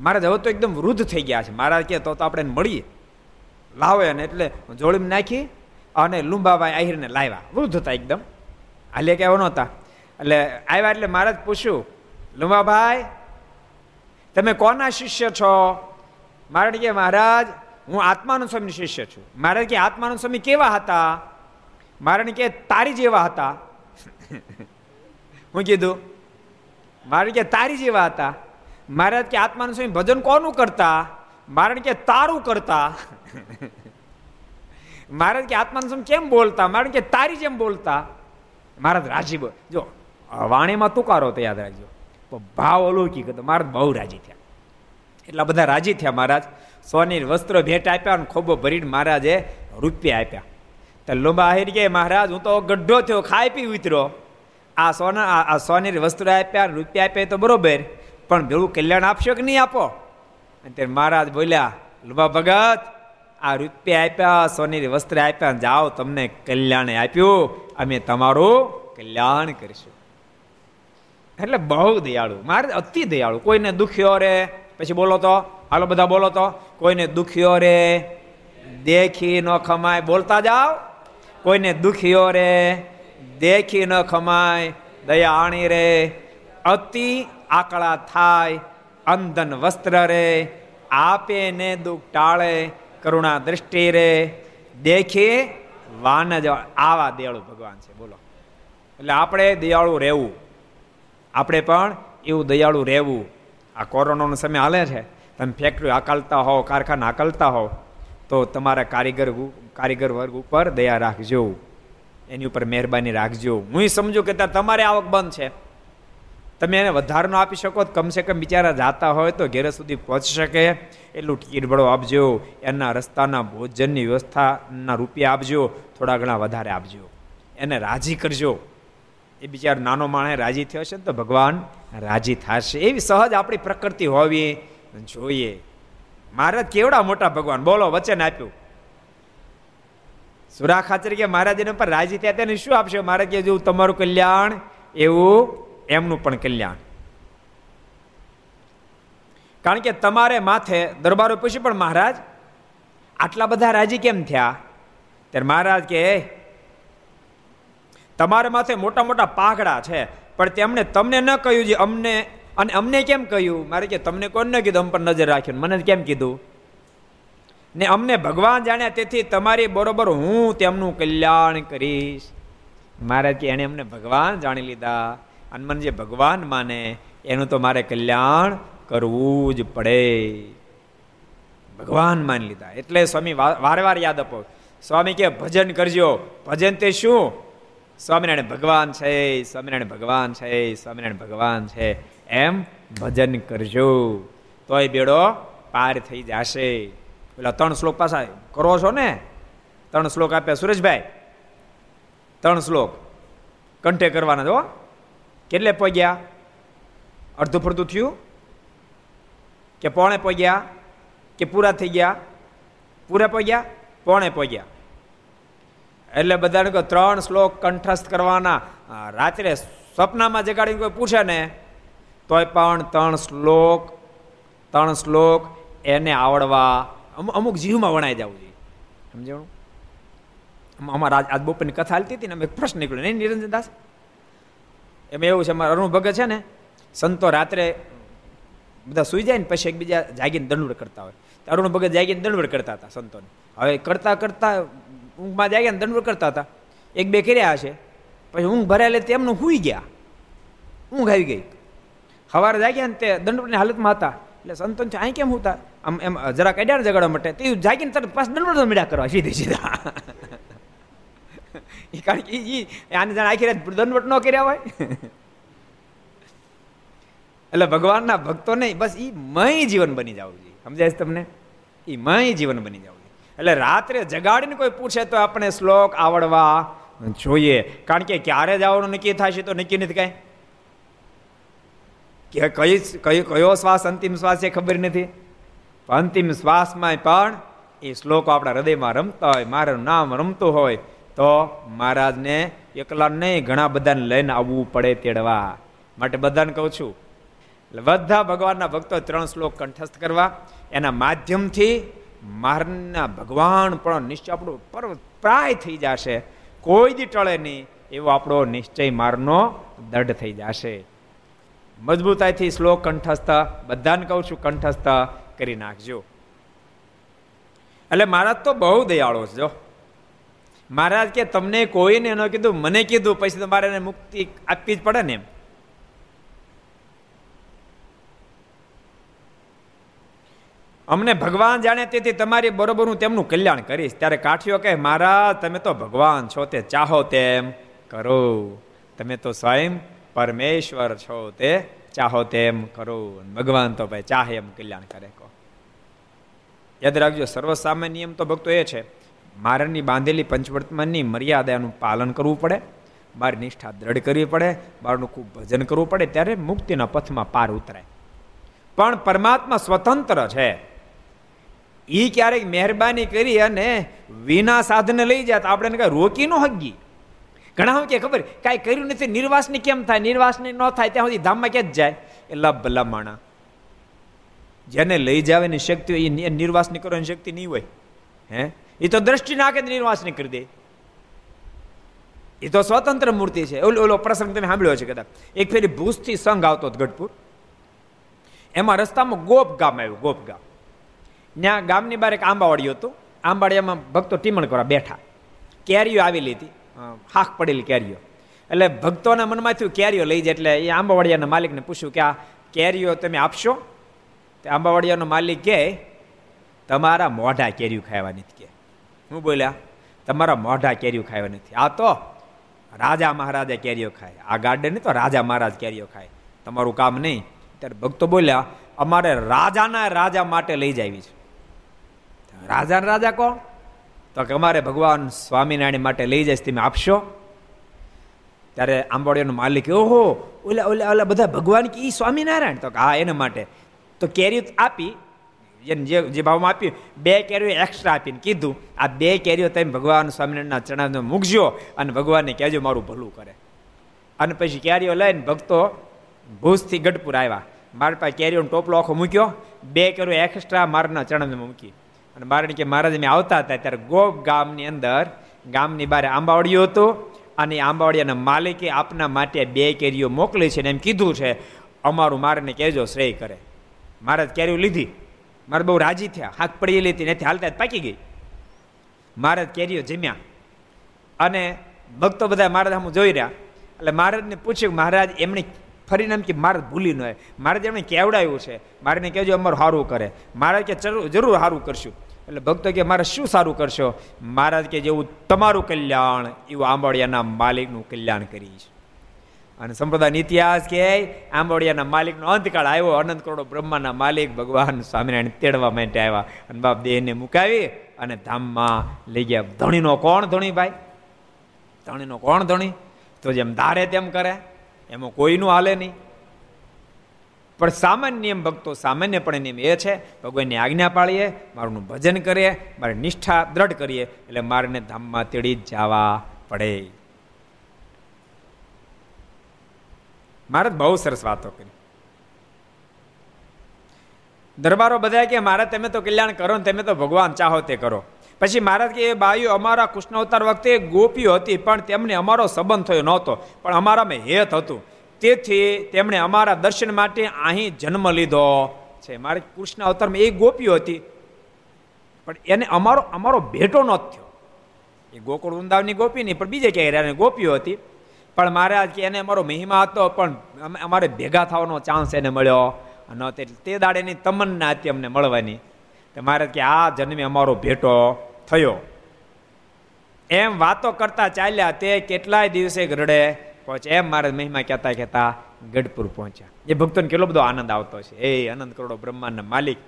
મહારાજ હવે તો એકદમ વૃદ્ધ થઈ ગયા છે. મહારાજ કે તો આપણે મળીએ. લાવે અને એટલે જોડીમાં નાખી અને લુંબાભાઈ આહિરને લાવ્યા. વૃદ્ધ હતા એકદમ. હાલે કે એવો નહોતા. એટલે આવ્યા એટલે મહારાજ પૂછ્યું, લુંબાભાઈ, તમે કોના શિષ્ય છો? મહારાજ કે, મહારાજ, હું આત્માનંદ સ્વામી શિષ્ય છું. મહારાજ કે આત્માનંદ સ્વામી કેવા હતા? મહારાજ કે, તારી જેવા હતા. હું કીધું મારે કે તારી જેવા હતા. મહારાજ કે આત્માનંદ સ્વામી ભજન કોનું કરતા? મારણ કે તારું કરતા? મહારાજ કે આત્માનંદ સ્વામી કેમ બોલતા? મારણ કે તારી જેમ બોલતા? મહારાજ, રાજી જો વાણીમાં તુકારો તો યાદ રાખજો. ભાવ અલૌકિક હતો. મહારાજ બહુ રાજી થયા. એટલા બધા રાજી થયા મહારાજ. સોની વસ્ત્ર ભેટ આપ્યા અને ખોબો ભરીને મહારાજે રૂપિયા આપ્યા. તો લોબા આહિર કે, મહારાજ, હું તો ગઢો થયો, ખાઈ પી ઉતર્યો. આ સોના આ સોનેરી વસ્તુ આપ્યા, રૂપિયા આપ્યા તો બરોબર, પણ ભેળું કલ્યાણ આપશો કે નહીં આપો? અને ત્યારે મહારાજ બોલ્યા લુબા ભગત, આ રૂપિયા આપ્યા સોનેરી વસ્ત્ર આપ્યા, જાઓ તમને કલ્યાણ આપ્યું, અમે તમારું કલ્યાણ કરીશું. એટલે બહુ દયાળુ. મારે અતિ દયાળુ. કોઈને દુખ્યો રે? પછી બોલો તો. હાલો બધા બોલો તો. કોઈને દુખ્યો રે? દેખી ન ખમાય. બોલતા જાઓ. કોઈને દુખ્યો રે? દેખી ન ખમાય, દયા આણી રે, અતિ આકળા થાય, અંધન વસ્ત્ર રે, આપે ને દુઃખ ટાળે, કરુણા દ્રષ્ટિ રે. દેખી વાન જ આવા દયાળુ ભગવાન છે, બોલો. એટલે આપણે દયાળુ રહેવું. આપણે પણ એવું દયાળુ રહેવું. આ કોરોનાનો સમય હાલે છે. તમે ફેક્ટરી આકલતા હોવ, કારખાના આકલતા હોવ, તો તમારા કારીગર કારીગર વર્ગ ઉપર દયા રાખજો. એની ઉપર મહેરબાની રાખજો. હું સમજુ કે તમારે આવક બંધ છે. તમે એને વધારનો આપી શકો, કમસે કમ બિચારા જાતા હોય તો ઘેર સુધી પહોંચી શકે. એટલું ટિકિટ ભળો આપજો, એના રસ્તાના ભોજનની વ્યવસ્થાના રૂપિયા આપજો, થોડા ઘણા વધારે આપજો. એને રાજી કરજો. એ બિચારો નાનો માણસ રાજી થયો છે ને તો ભગવાન રાજી થશે. એવી સહજ આપણી પ્રકૃતિ હોવી જોઈએ. મહારાજ કેવડા મોટા ભગવાન? બોલો, વચન આપ્યું. સુરા ખાચર કે મહારાજ પર રાજી થયા તેને શું આપશે? મહારાજ કે જેવું તમારું કલ્યાણ, એવું એમનું પણ કલ્યાણ. કારણ કે તમારે માથે દરબારો પૂછ્યું પણ મહારાજ, આટલા બધા રાજી કેમ થયા? ત્યારે મહારાજ કે, તમારા માથે મોટા મોટા પાઘડા છે, પણ તેમણે તમને ન કહ્યું જે અમને, અને અમને કેમ કહ્યું? મારે કે, તમને કોણ ન કીધું? અમ પર નજર રાખ્યું મને કેમ કીધું? ને અમને ભગવાન જાણ્યા તેથી તમારી બરોબર હું તેમનું કલ્યાણ કરીશ. મહારાજ કે એણે અમને ભગવાન જાણી લીધા. અને મને જે ભગવાન માને, એનું તો મારે કલ્યાણ કરવું જ પડે. ભગવાન માની લીધા. એટલે સ્વામી વારે વાર યાદ આપો. સ્વામી કે, ભજન કરજો. ભજન તે શું? સ્વામિનારાયણ ભગવાન છે, સ્વામિનારાયણ ભગવાન છે, સ્વામિનારાયણ ભગવાન છે. એમ ભજન કરજો. તોય બેડો પાર થઈ જશે. પેલા ત્રણ શ્લોક પાછા કરો છો ને? ત્રણ શ્લોક આપ્યા સુરેશભાઈ. ત્રણ શ્લોક. કંઠે કરવાના જો કેટલે પગ્યા? અડધું ફરતું થયું? કે પોણે પગ્યા? કે પૂરા થઈ ગયા? પૂરા પગ્યા? પોણે પગ્યા. એટલે બધાને કહો, ત્રણ શ્લોક કંઠસ્થ કરવાના. રાત્રે સપનામાં જગાડીને કોઈ પૂછે ને? તોય પણ ત્રણ શ્લોક ત્રણ શ્લોક એને આવડવા અમુક જીવમાં વણાઈ જવું જોઈએ. સમજાણું? અમારા આજ બપોરની કથા હાલતી હતી ને અમે પ્રશ્ન નીકળ્યો. નહીં નિરંજન દાસ? એમાં એવું છે અમારા અરુણ ભગત છે ને સંતો રાત્રે બધા સુઈ જાય ને પછી એકબીજા જાગીને દંડવડ કરતા હોય. અરુણ ભગત જાગીને દંડવડ કરતા હતા સંતોને. હવે કરતા કરતા ઊંઘમાં જાગ્યા ને દંડવડ કરતા હતા. એક બે કર્યા હશે. પછી ઊંઘ ભરાયેલે તેમનું હુઈ ગયા. ઊંઘ આવી ગઈ. સવારે જાગ્યા ને તે દંડવડની હાલતમાં હતા. એટલે સંતોન છે અહીં કેમ હતા? આમ એમ જરા કડ્યા ને જગાડવા માટે તે જાગીને તરત પાછ દંડ મેળા કરવા સીધી સીધા. કારણ કે એ આને જાણે આખી રાત દંડવટ ન કર્યા હોય. એટલે ભગવાનના ભક્તો નહીં બસ એ મય જીવન બની જવું જોઈએ. સમજાય છે તમને? એ મય જીવન બની જવું જોઈએ. એટલે રાત્રે જગાડીને કોઈ પૂછે તો આપણે શ્લોક આવડવા જોઈએ. કારણ કે ક્યારે જવાનું નક્કી થશે તો નક્કી નથી કાંઈ. કે કઈ કયો શ્વાસ અંતિમ શ્વાસ છે ખબર નથી. અંતિમ શ્વાસમાં પણ એ શ્લોકો આપણા હૃદયમાં રમતા હોય મારું નામ રમતું હોય, તો મહારાજને એકલા નહીં, ઘણા બધાને લઈને આવવું પડે તેડવા. માટે બધાને કહું છું, બધા ભગવાનના ભક્તો ત્રણ શ્લોક કંઠસ્થ કરવા. એના માધ્યમથી મારના ભગવાન પણ નિશ્ચય આપણો પર્વ પ્રાય થઈ જશે. કોઈ દી ટળે નહીં, એવો આપણો નિશ્ચય મારનો દઢ થઈ જશે. મજબૂતાઈથી શ્લોક કંઠસ્થ. બધાને કહું છું, કંઠસ્થ. કરી નાખજો. એટલે મહારાજ તો બહુ દયાળો છે, જો. મહારાજ કે તમને કોઈને એનો કીધું, મને કીધું, પછી તમારે એને મુક્તિ આપવી જ પડે ને એમ. અમને ભગવાન જાણે તેથી તમારી બરોબર હું તેમનું કલ્યાણ કરીશ. ત્યારે કાઠીઓ કહે, મહારાજ, તમે તો ભગવાન છો, તે ચાહો તેમ કરો. તમે તો સ્વયં પરમેશ્વર છો, તે ચાહો તેમ કરો. ભગવાન તો ભાઈ ચાહે એમ કલ્યાણ કરે યાદ રાખજો, સર્વસામાન્ય નિયમ તો ભક્તો એ છે, મારની બાંધેલી પંચવર્તમાનની મર્યાદાનું પાલન કરવું પડે, મારી નિષ્ઠા દ્રઢ કરવી પડે મારનું ખૂબ ભજન કરવું પડે, ત્યારે મુક્તિના પથમાં પાર ઉતરાય. પણ પરમાત્મા સ્વતંત્ર છે. એ ક્યારેક મહેરબાની કરી અને વિના સાધને લઈ જાય, તો આપણે કઈ રોકી ન હગી ઘણા કે ખબર, કાંઈ કર્યું નથી, નિર્વાસની કેમ થાય, નિર્વાસની ન થાય, ત્યાં સુધી ધામમાં ક્યાં જ જાય? એ લભ ભલા જેને લઈ જવાની શક્તિ હોય એ નિર્વાસની કરવાની શક્તિ નહીં હોય. હે? એ તો દ્રષ્ટિ નાખે નિર્વાસની કરી દે. એ તો સ્વતંત્ર મૂર્તિ છે. ઓલો ઓલો પ્રસંગ તમે સાંભળ્યો છે કદાચ. એક ફેરી ભૂસથી સંઘ આવતો હતો ગઢપુર. એમાં રસ્તામાં ગોપ ગામ આવ્યું, ગોપ ગામ. ત્યાં ગામની બહાર એક આંબાવાડી હતું. આંબાડિયામાં ભક્તો ટીમણ કરવા બેઠા. કેરીઓ આવેલી હતી. હાક પડેલી કેરીઓ. એટલે ભક્તોના મનમાં થયું, કેરીઓ લઈ જાય એટલે એ આંબાવાડિયાના માલિકને પૂછ્યું કે આ કેરીઓ તમે આપશો? તે આંબાવાડિયાનો માલિક કહે, તમારા મોઢા કેર્યું ખાવા નથી કે. હું બોલ્યા, તમારા મોઢા કેર્યું ખાવા નથી. આ તો રાજા મહારાજા કેરીઓ ખાય. આ ગાર્ડન તો રાજા મહારાજ કેરીઓ ખાય. તમારું કામ નહીં. ત્યારે ભક્તો બોલ્યા, અમારે રાજાના રાજા માટે લઈ જાવી છે. રાજાના રાજા કોણ? તો કે અમારે ભગવાન સ્વામિનારાયણ માટે લઈ જાય તમે આપશો? ત્યારે આંબાડીઓનો માલિક ઓહો, ઓલા ઓલા ઓલા બધા ભગવાન કે એ સ્વામિનારાયણ? તો હા, એના માટે. તો કેરી આપી જે જે ભાવમાં આપ્યું, બે કેરીઓ એક્સ્ટ્રા આપીને કીધું, આ બે કેરીઓ તમે ભગવાન સ્વામિનારાયણના ચરણને મૂકજો અને ભગવાનને કહેજો મારું ભલું કરે. અને પછી કેરીઓ લઈને ભક્તો ભૂજથી ગઢપુર આવ્યા. મારા પાસે કેરીઓનો ટોપલો આખો મૂક્યો, બે કેરીઓ એક્સ્ટ્રા મારના ચરણને મૂકી. અને બારણી કે મહારાજ, અમે આવતા હતા ત્યારે ગોપ ગામની અંદર, ગામની બહાર આંબાવડિયું હતું અને આંબાવડિયાના માલિકે આપના માટે બે કેરીઓ મોકલી છે ને એમ કીધું છે, અમારું મારને કહેજો, શ્રેય કરે. મહારાજ કેરીઓ લીધી. મારે બહુ રાજી થયા. હાક પડી લીધી નથી હાલતા પાકી ગઈ. મહારાજ કેરીઓ જમ્યા. અને ભક્તો બધા મહારાજ હું જોઈ રહ્યા. એટલે મહારાજને પૂછ્યું મહારાજ, એમણે ફરીને એમ કે મહારાજ ભૂલી ન હોય. મહારાજ એમણે કેવડાવ્યું છે? મારે કહેજો અમારું સારું કરે. મહારાજ કે જરૂર સારું કરશું. એટલે ભક્તો કે મારે શું સારું કરશો? મહારાજ કે જેવું તમારું કલ્યાણ, એવું આંબળિયાના માલિકનું કલ્યાણ કરી છે. અને સંપ્રદાયનો ઇતિહાસ કે આંબોડિયાના માલિકનો અંતકાળ આવ્યો. અનંત કરોડો બ્રહ્માના માલિક ભગવાન સ્વામિનારાયણ તેડવા માટે આવ્યા. અને બાપ દેહને મુકાવી અને ધામમાં લઈ ગયા. ધણીનો કોણ ધણી ભાઈ? ધણીનો કોણ ધણી? તો જેમ ધારે તેમ કરે. એમાં કોઈનું હાલે નહીં. પણ સામાન્ય નિયમ ભક્તો સામાન્યપણે નિયમ એ છે, ભગવાનની આજ્ઞા પાળીએ, મારું ભજન કરીએ, મારી નિષ્ઠા દ્રઢ કરીએ, એટલે મારને ધામમાં તેડી જવા પડે. મારે બહુ સરસ વાતો કરી. દરબારો બધા કે, મારે તમે તો કલ્યાણ કરો ને તમે તો ભગવાન ચાહો તે કરો. પછી મહારાજ કે, એ બાયુ અમારા કૃષ્ણ અવતાર વખતે ગોપીઓ હતી, પણ તેમને અમારો સંબંધ થયો નહોતો, પણ અમારામાં હેત હતું. તેથી તેમણે અમારા દર્શન માટે અહીં જન્મ લીધો. છે, મારે કૃષ્ણ અવતારમાં એ ગોપીઓ હતી, પણ એને અમારો અમારો ભેટો ન થયો. એ ગોકુળ વૃંદાવની ગોપી નહીં, પણ બીજે ક્યાંય ગોપીઓ હતી. પણ મહારાજ કે એને અમારો મહિમા હતો, પણ અમારે ભેગા થવાનો ચાન્સ એને મળ્યો. ન તે દાડેની તમન્ના હતી અમને મળવાની. તો મહારાજ કે આ જન્મે અમારો ભેટો થયો. એમ વાતો કરતા ચાલ્યા તે કેટલાય દિવસે ગરડે પહોંચે એમ મારે મહિમા કહેતા કહેતા ગઢપુર પહોંચ્યા. એ ભક્તોને કેટલો બધો આનંદ આવતો છે. એ આનંદ કરોડો બ્રહ્માંડના માલિક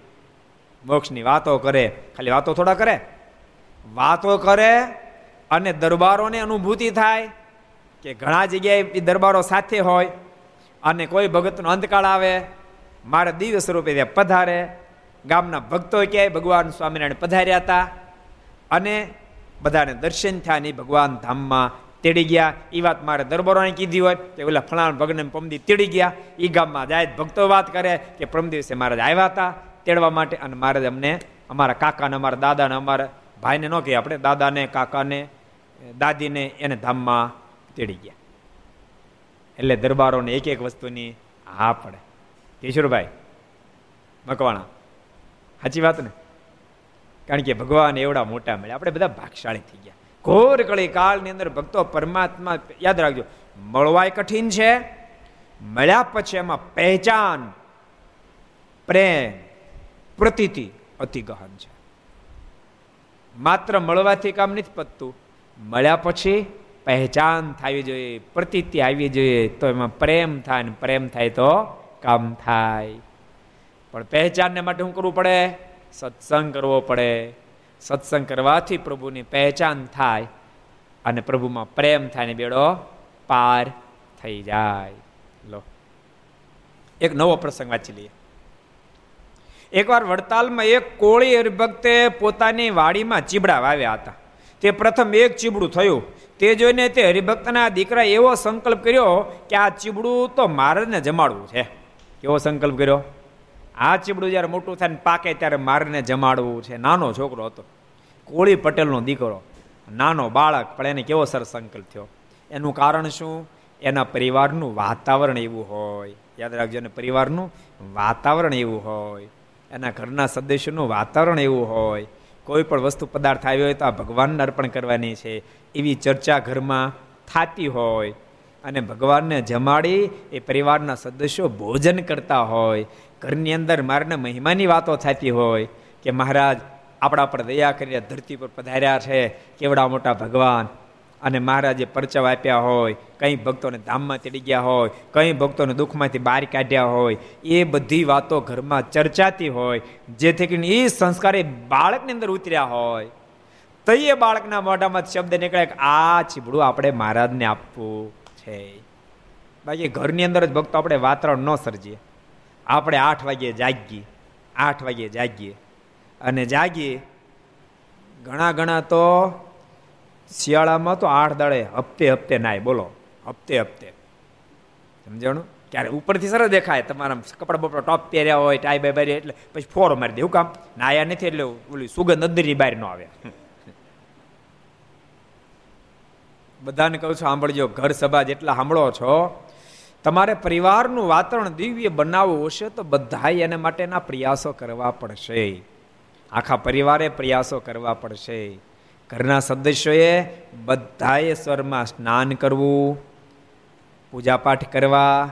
મોક્ષની વાતો કરે. ખાલી વાતો થોડા કરે. વાતો કરે અને દરબારોને અનુભૂતિ થાય. કે ઘણા જગ્યાએ દરબારો સાથે હોય અને કોઈ ભગતનો અંતકાળ આવે, મારે દિવ્ય સ્વરૂપે ત્યાં પધારે. ગામના ભક્તો ક્યાંય ભગવાન સ્વામિનારાયણ પધાર્યા હતા અને બધાને દર્શન થયા ને ભગવાન ધામમાં તેડી ગયા. એ વાત મારે દરબારોને કીધી હોય કે ઓલા ફલાણ ભગને પમદી તેડી ગયા. એ ગામમાં જાય ભક્તો વાત કરે કે પરમ દિવસે મહારાજ આવ્યા હતા તેડવા માટે અને મહારાજ અમને, અમારા કાકાને, અમારા દાદાને, અમારા ભાઈને ન કહીએ આપણે દાદાને, કાકાને, દાદીને એને ધામમાં તેડી ગયા. એટલે દરબારોને એક એક વસ્તુની હા પડે. કિશોરભાઈ, મકવાણા, સાચી વાત ને? કારણ કે ભગવાન એવડા મોટા મળ્યા. આપણે બધા ભાગશાળી થઈ ગયા. ઘોર કળી કાળની અંદર ભક્તો પરમાત્મા, યાદ રાખજો, મળવાય કઠિન છે, મળ્યા પછી એમાં પહેચાન, પ્રેમ, પ્રતીતિ અતિ ગહન છે. માત્ર મળવાથી કામ નથી પતતું. મળ્યા પછી પહેચાન થવી જોઈએ, પ્રતીતિ આવી જોઈએ, તો એમાં પ્રેમ થાય ને પ્રેમ થાય તો કામ થાય. પણ પહેચાનને માટે શું કરવું પડે? સત્સંગ કરવો પડે. સત્સંગ કરવાથી પ્રભુની પહેચાન થાય અને પ્રભુમાં પ્રેમ થાય ને બેડો પાર થઈ જાય. લો. એક નવો પ્રસંગ વાંચી લઈએ. એકવાર વડતાલમાં એક કોળી હરિભક્તે પોતાની વાડીમાં ચીબડા વાવ્યા હતા. તે પ્રથમ એક ચીબડું થયું. તે જોઈને તે હરિભક્તના દીકરા એવો સંકલ્પ કર્યો કે આ ચીબડું તો મારને જમાડવું છે. કેવો સંકલ્પ કર્યો? આ ચીબડું જ્યારે મોટું થાય પાકે ત્યારે મારને જમાડવું છે. નાનો છોકરો હતો. કોળી પટેલનો દીકરો. નાનો બાળક, પણ એને કેવો સરસ સંકલ્પ થયો? એનું કારણ શું? એના પરિવારનું વાતાવરણ એવું હોય. યાદ રાખજો, એને પરિવારનું વાતાવરણ એવું હોય. એના ઘરના સદસ્યોનું વાતાવરણ એવું હોય. કોઈ પણ વસ્તુ પદાર્થ આવ્યો હોય તો આ ભગવાનને અર્પણ કરવાની છે. એવી ચર્ચા ઘરમાં થતી હોય અને ભગવાનને જમાડી એ પરિવારના સદસ્યો ભોજન કરતા હોય, ઘરની અંદર મારના મહિમાની વાતો થતી હોય કે મહારાજ, આપણા પર દયા કરીને ધરતી પર પધાર્યા છે, કેવડા મોટા ભગવાન? અને મહારાજે પરચવ આપ્યા હોય, કંઈ ભક્તોને ધામમાં તેડી ગયા હોય, કંઈ ભક્તોને દુઃખમાંથી બહાર કાઢ્યા હોય, એ બધી વાતો ઘરમાં ચર્ચાતી હોય, જેથી કરીને એ સંસ્કાર એ બાળકની અંદર ઉતર્યા હોય. તો બાળકના મોઢામાં શબ્દ નીકળે કે, આ ચીબડું આપણે મહારાજને આપવું છે. બાકી ઘરની અંદર જ ભક્તો આપણે વાતાવરણ ન સર્જીએ. આપણે આઠ વાગ્યે જાગીએ, આઠ વાગ્યે જાગીએ. અને જાગીએ, ઘણા ઘણા તો શિયાળામાં તો આઠ દાડે હપ્તે હપ્તે નાય, બોલો, હપ્તે હપ્તે. સમજાણું? ક્યારે ઉપરથી સરસ દેખાય તમારા કપડા બપડા ટોપ પહેર્યા હોય, ટાઈ બાય એટલે પછી ફોર મારી દે. કામ? નાયા નથી એટલે ઓલી સુગંધ અંદરની બહાર ન આવે. બધાને કહું છું, સાંભળજો, ઘર સભા જેટલા સાંભળો છો, તમારે પરિવારનું વાતાવરણ દિવ્ય બનાવવું હશે તો બધાએ એના માટેના પ્રયાસો કરવા પડશે. આખા પરિવારે પ્રયાસો કરવા પડશે. ઘરના સદસ્યોએ બધાએ સ્વરમાં સ્નાન કરવું, પૂજાપાઠ કરવા,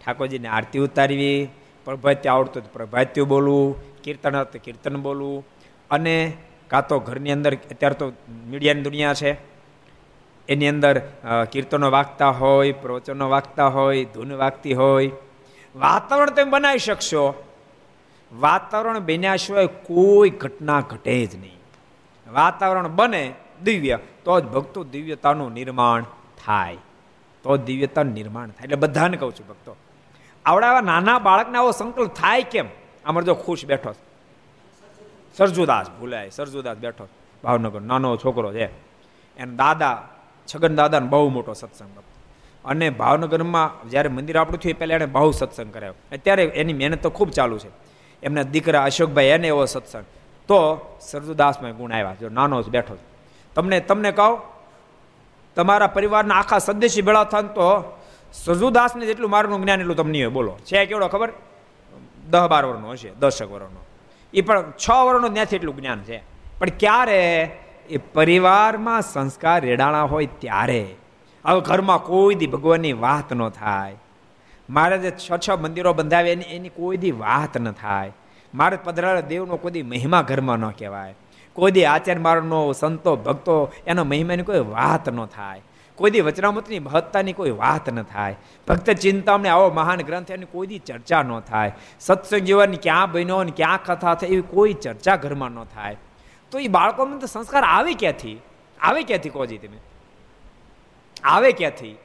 ઠાકોરજીને આરતી ઉતારવી પ્રભાત્ય આવડતું તો પ્રભાત્ય બોલવું, કીર્તન કીર્તન બોલવું અને કાં તો ઘરની અંદર, અત્યારે તો મીડિયાની દુનિયા છે એની અંદર કીર્તનો વાગતા હોય, પ્રવચનો વાગતા હોય, ધૂન વાગતી હોય. વાતાવરણ તમે બનાવી શકશો. વાતાવરણ બન્યા સિવાય કોઈ ઘટના ઘટે જ નહીં. વાતાવરણ બને દિવ્ય, તો જ ભક્તો દિવ્યતાનું નિર્માણ થાય. તો દિવ્યતાનું નિર્માણ થાય. એટલે બધાને કહું છું ભક્તો આવડા નાના બાળકને આવો સંકલ્પ થાય કેમ? આમાં જો ખુશ બેઠો સરજુદાસ ભૂલાય, સરજુદાસ બેઠો ભાવનગર નાનો છોકરો છે. એના દાદા છગન દાદાને બહુ મોટો સત્સંગ અને ભાવનગરમાં જ્યારે મંદિર આપણું થયું પહેલાં એણે બહુ સત્સંગ કરાયો. અત્યારે એની મહેનત તો ખૂબ ચાલુ છે. એમના દીકરા અશોકભાઈ એને એવો સત્સંગ. તો સરજુદાસમાં ગુણ આવ્યા, જો નાનો જ બેઠો તમને તમને કહો, તમારા પરિવારના આખા સદસ્ય ભેળા થાય તો સરજુદાસને જેટલું મારું જ્ઞાન એટલું તમને હોય, બોલો. છે કેવડો ખબર? દહ બાર વર્ષનો હશે દશક વર્ષનો એ પણ છ વર્ષનો ત્યાંથી એટલું જ્ઞાન છે. પણ ક્યારે એ પરિવારમાં સંસ્કાર રેડાણા હોય ત્યારે. હવે ઘરમાં કોઈ દી ભગવાનની વાત ન થાય. મારે જે છ છ મંદિરો બંધાવે એની એની કોઈ દી વાત ન થાય. મારે પધરાળા દેવનો કોઈ દી મહિમા ઘરમાં ન કહેવાય. કોઈ દી આચાર્ય મારનો, સંતો, ભક્તો એનો મહિમાની કોઈ વાત ન થાય. કોઈ દી વચનામૃતની મહત્તાની કોઈ વાત ન થાય. ભક્ત ચિંતામણે આવો મહાન ગ્રંથ એની કોઈ દી ચર્ચા ન થાય. સત્સંગ જીવન ક્યાં બન્યો ને ક્યાં કથા થાય એવી કોઈ ચર્ચા ઘરમાં ન થાય. તો એ બાળકોમાં તો સંસ્કાર આવે ક્યાંથી? આવે ક્યાંથી, કોજી તમે? આવે ક્યાંથી?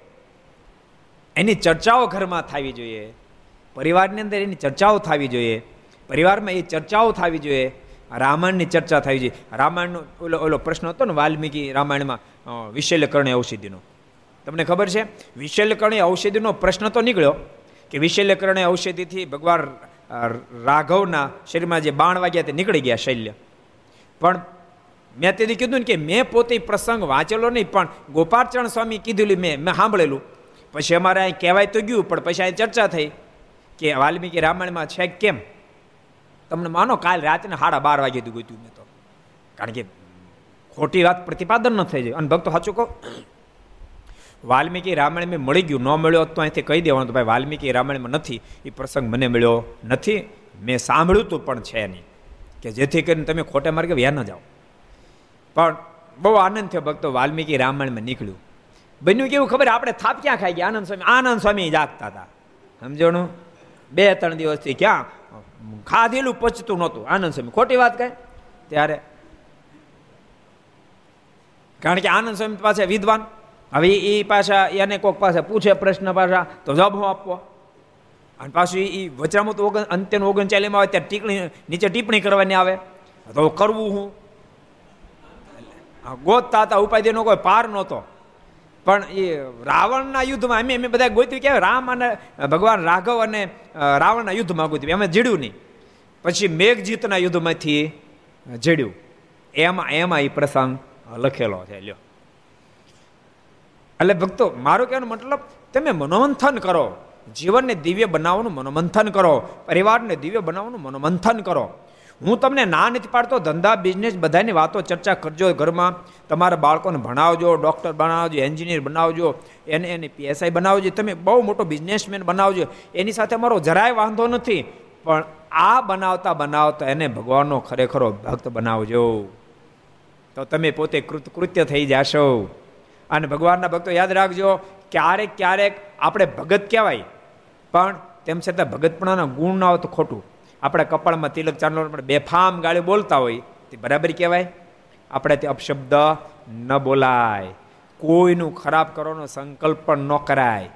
એની ચર્ચાઓ ઘરમાં થવી જોઈએ. પરિવારની અંદર એની ચર્ચાઓ થવી જોઈએ. પરિવારમાં એ ચર્ચાઓ થવી જોઈએ. રામાયણની ચર્ચા થવી જોઈએ. રામાયણનો ઓલો ઓલો પ્રશ્ન હતો ને વાલ્મીકી રામાયણમાં વિશલ્યકર્ણ ઔષધિનો. તમને ખબર છે? વિશલ્યકર્ણ ઔષધિનો પ્રશ્ન તો નીકળ્યો કે વિશલ્યકર્ણ ઔષધિથી ભગવાન રાઘવના શરીરમાં જે બાણ વાગ્યા તે નીકળી ગયા શૈલ્ય. પણ મેં તેથી કીધું ને કે મેં પોતે પ્રસંગ વાંચેલો નહીં, પણ ગોપાલચરણ સ્વામી કીધું મેં મેં સાંભળેલું. પછી અમારે અહીં કહેવાય તો ગયું, પણ પછી અહીં ચર્ચા થઈ કે વાલ્મીકી રામાયણમાં છે કેમ? તમને માનો કાલ રાતને સાડા બાર વાગે ગયું મેં તો. કારણ કે ખોટી વાત પ્રતિપાદન ન થઈ જાય. અને ભક્તો સાચું કહો. વાલ્મીકી રામાયણ મેં મળી ગયું, ન મળ્યો તો અહીંથી કહી દેવાનું તો ભાઈ વાલ્મીકી રામાયણમાં નથી. એ પ્રસંગ મને મળ્યો નથી. મેં સાંભળ્યું તું પણ છે નહીં. કે જેથી કરીને તમે ખોટે માર્ગે વ્યા ન જાઓ. પણ બહુ આનંદ થયો ભક્તો વાલ્મીકી રામાયણમાં નીકળ્યું. બન્યું કેવું ખબર? આપણે થાપ ક્યાં ખાઈ ગયા? આનંદ સ્વામી આનંદ સ્વામી જાગતા હતા. સમજણું બે, ત્રણ દિવસથી ક્યાં? ખાધેલું પચતું નહોતું. આનંદ સ્વામી ખોટી વાત કહે ત્યારે કારણ કે આનંદ સ્વામી પાસે વિદ્વાન. હવે એ પાછા, એને કોઈક પાસે પૂછે પ્રશ્ન પાછા, તો જવાબ હું આપવો? અને પાછું એ વચરામૃત ઓગણ અંત્યનું ઓગણચાલીમાં આવે ત્યારે ટીકણી નીચે ટિપ્પણી કરવાની આવે. તો કરવું હું? ગોતતા હતા ઉપાધિનો કોઈ પાર નહોતો. પણ એ રાવણના યુદ્ધમાં અમે અમે બધા ગોત્યું કે રામ અને ભગવાન રાઘવ અને રાવણના યુદ્ધમાં ગોત્યું. અમે જીડ્યું નહીં. પછી મેઘજીતના યુદ્ધમાંથી જીડ્યું. એમાં એમાં એ પ્રસંગ લખેલો છે, લ્યો. એટલે ભક્તો, મારું કહેવાનો મતલબ, તમે મનોમંથન કરો. જીવનને દિવ્ય બનાવવાનું મનોમંથન કરો. પરિવારને દિવ્ય બનાવવાનું મનોમંથન કરો. હું તમને ના નથી પાડતો, ધંધા બિઝનેસ બધાની વાતો ચર્ચા કરજો ઘરમાં. તમારા બાળકોને ભણાવજો ડૉક્ટર બનાવજો એન્જિનિયર બનાવજો એને એને પીએસઆઈ બનાવજો. તમે બહુ મોટો બિઝનેસમેન બનાવજો. એની સાથે મારો જરાય વાંધો નથી. પણ આ બનાવતા બનાવતા એને ભગવાનનો ખરેખરો ભક્ત બનાવજો. તો તમે પોતે કૃતકૃત્ય થઈ જશો. અને ભગવાનના ભક્તો યાદ રાખજો ક્યારેક ક્યારેક આપણે ભગત કહેવાય. પણ તેમ છતાં ભગતપણાના ગુણ ના હોય તો ખોટું. આપણે કપાળમાં તિલક ચાંદલો બેફામ ગાળી બોલતા હોય, તે બરાબર કહેવાય? આપણે તે અપશબ્દ ન બોલાય. કોઈનું ખરાબ કરવાનો સંકલ્પ પણ ન કરાય.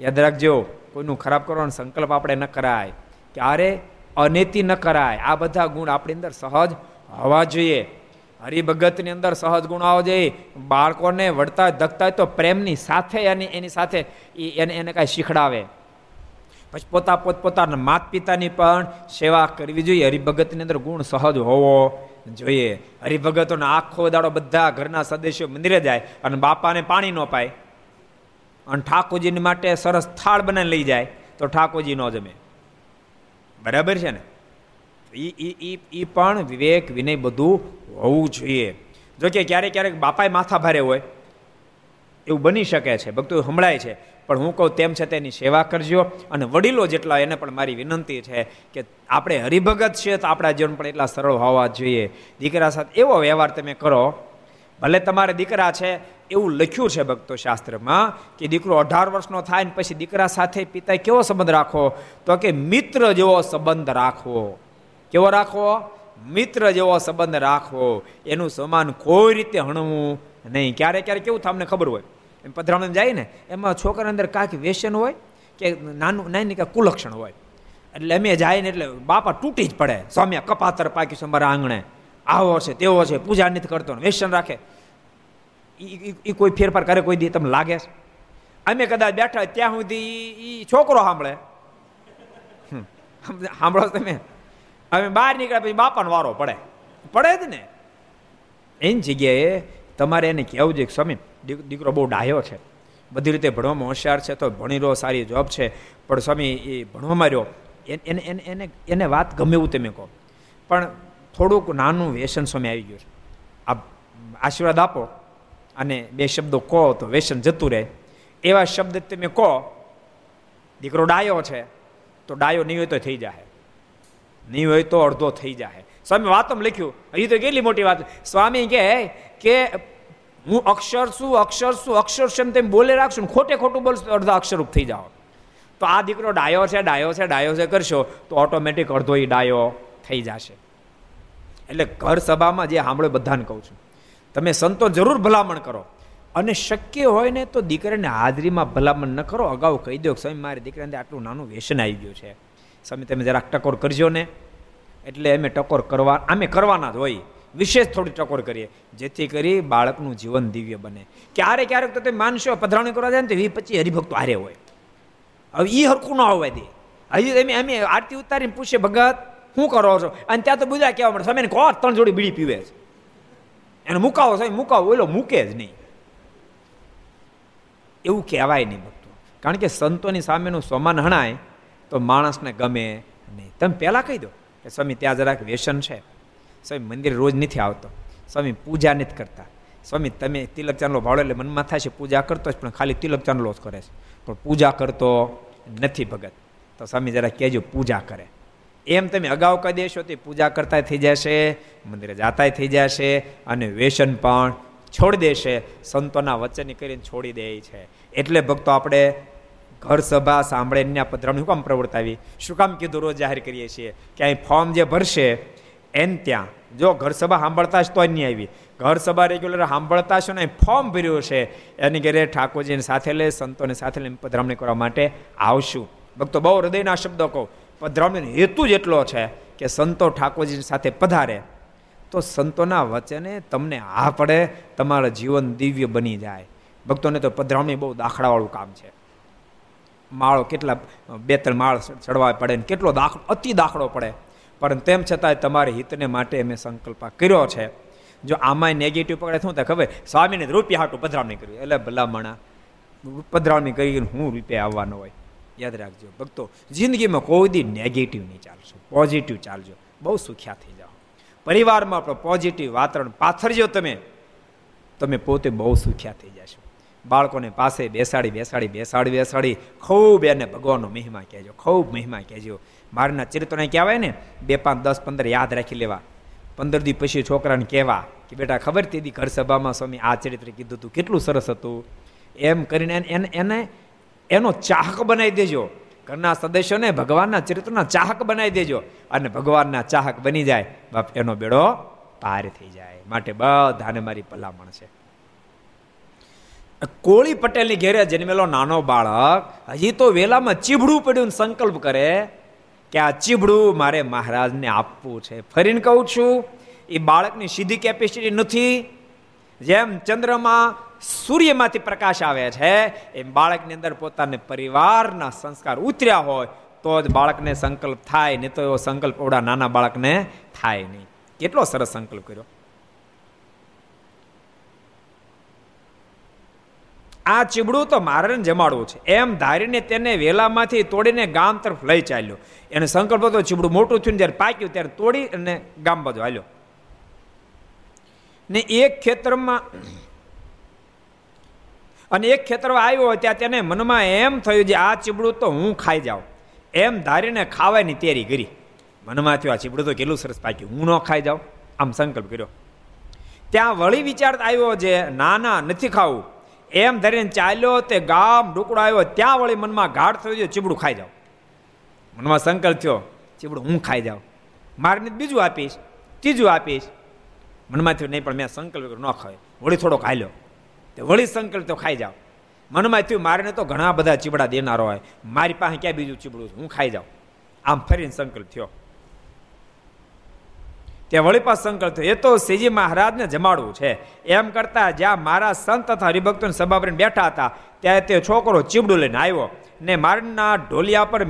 યાદ રાખજો, કોઈનું ખરાબ કરવાનો સંકલ્પ આપણે ન કરાય. ક્યારે? અનેતિ ન કરાય. આ બધા ગુણ આપણી અંદર સહજ હોવા જોઈએ. હરિભગતની અંદર સહજ ગુણ આવવા જોઈએ. બાળકોને વળતા ધકતા તો પ્રેમની સાથે એની એની સાથે એને એને કાંઈ શીખડાવે. પછી પોતા પોતપોતાના માત પિતાની પણ સેવા કરવી જોઈએ. હરિભગતની અંદર ગુણ સહજ હોવો જોઈએ. હરિભગતોનો આખો દાડો બધા ઘરના સદસ્યો મંદિરે જાય અને બાપાને પાણી ન પાય. અને ઠાકોરજીને માટે સરસ થાળ બનાવી લઈ જાય, તો ઠાકોરજી ન જમે. બરાબર છે ને? એ પણ વિવેક, વિનય બધું હોવું જોઈએ. જોકે ક્યારેક ક્યારેક બાપાએ માથા ભારે હોય. એવું બની શકે છે. ભક્તો સંભળાય છે. પણ હું કહું તેમ છે તેની સેવા કરજો. અને વડીલો જેટલા, એને પણ મારી વિનંતી છે કે આપણે હરિભગત છીએ તો આપણા જીવન પણ એટલા સરળ હોવા જોઈએ. દીકરા સાથે એવો વ્યવહાર તમે કરો. ભલે તમારે દીકરા છે, એવું લખ્યું છે ભક્તો શાસ્ત્રમાં કે દીકરો અઢાર વર્ષનો થાય ને પછી દીકરા સાથે પિતાએ કેવો સંબંધ રાખવો? તો કે મિત્ર જેવો સંબંધ રાખવો. કેવો રાખવો? મિત્ર જેવો સંબંધ રાખવો. એનું સમાન કોઈ રીતે હણવું નહીં. ક્યારેક ક્યારેક કેવું તમને ખબર હોય. એમ પધરામણ જાય ને, એમાં છોકરા અંદર કાંઈક વ્યસન હોય કે નાનું, નાની કાંઈ કુલક્ષણ હોય. એટલે અમે જાય ને એટલે બાપા તૂટી જ પડે. સ્વામી કપાતર પાકી છે મારા આંગણે. આવો છે, તેવો છે, પૂજા નથી કરતો વ્યસન રાખે. એ કોઈ ફેરફાર કરે, કોઈ દી તમને લાગે અમે કદાચ બેઠા ત્યાં સુધી એ છોકરો સાંભળે. સાંભળો તમે? હવે બહાર નીકળ્યા પછી બાપાનો વારો પડે. પડે જ ને. એની જગ્યાએ તમારે એને કહેવું જોઈએ સ્વામી દીકરો બહુ ડાયો છે. બધી રીતે ભણવામાં હોશિયાર છે તો ભણી રહ્યો સારી જોબ છે. પણ સ્વામી, એ ભણવામાં રહ્યો. એને એને એને એને વાત ગમે એવું તમે કહો. પણ થોડુંક નાનું વ્યસન સ્વામી આવી ગયું છે. આ આશીર્વાદ આપો અને બે શબ્દો કહો તો વ્યસન જતું રહે. એવા શબ્દ તમે કહો, દીકરો ડાયો છે, તો ડાયો નહીં હોય તો થઈ જાય નહીં હોય તો અડધો થઈ જાય સ્વામી વાતમ લખ્યું, હજી તો કેટલી મોટી વાત. સ્વામી કહે કે હું અક્ષર શું અક્ષર શું, અક્ષર છે તેમ બોલે રાખશું ખોટે ખોટું બોલશું અડધા અક્ષરરૂપ થઈ જાઓ. તો આ દીકરો ડાયો છે ડાયો છે ડાયો છે કરશો તો ઓટોમેટિક અડધો એ ડાયો થઈ જશે. એટલે ઘર સભામાં જે સાંભળો બધાને કહું છું. તમે સંતો જરૂર ભલામણ કરો. અને શક્ય હોય ને તો દીકરાને હાજરીમાં ભલામણ ન કરો. અગાઉ કહી દો સ્વામી, મારી દીકરાને આટલું નાનું વ્યસન આવી ગયું છે. સ્વામી, તમે જરાક ટકોર કરજો ને. એટલે અમે ટકોર કરવા, અમે કરવાના જ હોય. વિશેષ થોડી ટકોર કરીએ. જેથી કરી બાળકનું જીવન દિવ્ય બને. ક્યારેક ક્યારેક તો તમે માનશો પધરાવણી કરવા જાય ને તો વી પછી હરિભક્તો હારે હોય. હવે એ હરખું ન હોવા દે. હજી એમ એમ આરતી ઉતારીને પૂછે, ભગત, શું કરો છો? અને ત્યાં તો બધા કહેવા મળે તમે કહો ત્રણ જોડી બીડી પીવે છે? એને મુકાવો સાહેબ મુકાવો, ઓલો મૂકે જ નહીં. એવું કહેવાય નહીં ભક્તો. કારણ કે સંતોની સામેનું સમાન હણાય તો માણસને ગમે નહીં. તમે પહેલાં કહી દો કે, સ્વામી, ત્યાં જરાક વ્યસન છે. સ્વામી મંદિર રોજ નથી આવતો. સ્વામી પૂજા નથી કરતા. સ્વામી તમે તિલક ચાંદલો ભાડો એટલે મનમાં થાય છે પૂજા કરતો જ, પણ ખાલી તિલક ચાંદલો જ કરે છે. પણ પૂજા કરતો નથી ભગત. તો સ્વામી જરા કહેજો પૂજા કરે. એમ તમે અગાઉ કહી દેશો તે પૂજા કરતા થઈ જશે, મંદિરે જાતા થઈ જશે અને વ્યસન પણ છોડી દેશે. સંતોના વચન કરીને છોડી દે છે. એટલે ભક્તો આપણે ઘર સભા સાંભળે પધરામણી શું કામ પ્રવર્તાવી? શું કામ કીધું રોજ જાહેર કરીએ છીએ? કે અહીં ફોર્મ જે ભરશે એન ત્યાં. જો ઘર સભા સાંભળતા જ તો નહીં આવી. ઘર સભા રેગ્યુલર સાંભળતા છો ને ફોર્મ ભર્યું છે. એની ઘરે ઠાકોરજીને સાથે લે સંતોને સાથે લઈને પધરામણી કરવા માટે આવશું. ભક્તો, બહુ હૃદયના શબ્દો કહું. પધરામણીનો હેતુ જ એટલો છે કે સંતો ઠાકોરજીની સાથે પધારે. તો સંતોના વચને તમને આ પડે, તમારું જીવન દિવ્ય બની જાય. ભક્તોને તો પધરામણી બહુ દાખલાવાળું કામ છે. માળો કેટલા બે ત્રણ માળ ચડવા પડે ને કેટલો દાખલો અતિ દાખલો પડે. પણ તેમ છતાંય તમારે હિતને માટે મેં સંકલ્પ કર્યો છે. જો આમાંય નેગેટિવ પકડે, શું થાય ખબર? સ્વામીને રૂપિયા હાટું પધરામણી કર્યું એટલે ભલામણા, પધરામણી કરી હું રૂપિયા આવવાનો હોય. યાદ રાખજો, ભક્તો, જિંદગીમાં કોઈ દી નેગેટિવ નહીં ચાલશો. પોઝિટિવ ચાલજો. બહુ સુખ્યા થઈ જાઓ. પરિવારમાં આપણો પોઝિટિવ વાતાવરણ પાથરજો તમે. તમે પોતે બહુ સુખ્યા થઈ જશો. બાળકોને પાસે બેસાડી બેસાડી બેસાડી બેસાડી, ખૂબ એને ભગવાનનો મહિમા કહેજો, ખૂબ મહિમા કહેજો. મારના ચરિત્રને કહેવાય ને, બે પાંચ દસ પંદર યાદ રાખી લેવા. પંદર દી પછી છોકરાને કહેવા કે, બેટા, ખબર તેથી ઘર સભામાં સ્વામી આ ચરિત્ર કીધું હતું કેટલું સરસ હતું. એમ કરીને એને એને એનો ચાહક બનાવી દેજો. ઘરના સદસ્યોને ભગવાનના ચરિત્રના ચાહક બનાવી દેજો અને ભગવાનના ચાહક બની જાય. બાપ, એનો બેડો પાર થઈ જાય. માટે બધાને મારી ભલામણ છે. કોળી પટેલની ઘેરે જન્મેલો નાનો બાળક હજી તો વેલામાં ચીભડું પડ્યું સંકલ્પ કરે. કે આ ચીબડું મારે મહારાજને આપવું છે. ફરીને કહું છું, એ બાળકની સીધી કેપેસિટી નથી. જેમ ચંદ્રમાં સૂર્યમાંથી પ્રકાશ આવે છે, એમ બાળકની અંદર પોતાને પરિવારના સંસ્કાર ઉતર્યા હોય, તો જ બાળકને સંકલ્પ થાય, નહીં તો એવો સંકલ્પ ઓડા નાના બાળકને થાય નહીં. કેટલો સરસ સંકલ્પ કર્યો. આ ચીબડું તો મારે જમાડવું છે. એમ ધારીને તેને વેલામાંથી તોડીને ગામ તરફ લઈ ચાલ્યો. એને સંકલ્પ હતો ચીબડું મોટું થયું જ્યારે પાક્યું ત્યારે તોડી અને ગામ બાજુ હાલ્યો. ને એક ખેતરમાં અને એક ખેતરમાં આવ્યો ત્યાં તેને મનમાં એમ થયું જે આ ચીબડું તો હું ખાઈ જાઉં. એમ ધારીને ખાવાની તૈયારી કરી. મનમાં થયું આ ચીબડું તો કેટલું સરસ પાક્યું. હું ન ખાઈ જાઉં. આમ સંકલ્પ કર્યો. ત્યાં વળી વિચાર આવ્યો જે ના ના નથી ખાવું. એમ ધરીને ચાલ્યો તે ગામ ડુકડો આવ્યો ત્યાં વળી મનમાં ગાઢ થયો છે, ચીબડું ખાઈ જાવ મનમાં સંકલ્પ થયો, ચીબડું હું ખાઈ જાઉં મારને બીજું આપીશ, ત્રીજું આપીશ. મનમાં થયું, નહીં, પણ મેં સંકલ્પ ન ખાય. વળી થોડો ખાલ્યો તે વળી સંકલ્પ તો ખાઈ જાવ મનમાં થયું મારીને તો ઘણા બધા ચીબડા દેનારો હોય. મારી પાસે ક્યાં બીજું ચીબડું હું ખાઈ જાઉં. આમ ફરીને સંકલ્પ થયો. ત્યાં વળી પાસ સંકલ્પ થયો. એ તો શ્રીજી મહારાજને જમાડવું છે. એમ કરતા જ્યાં મારા સંત તથા હરિભક્તોને સભા પર બેઠા હતા, ત્યારે તે છોકરો ચીબડું લઈને આવ્યો ને મારના ઢોલિયા પર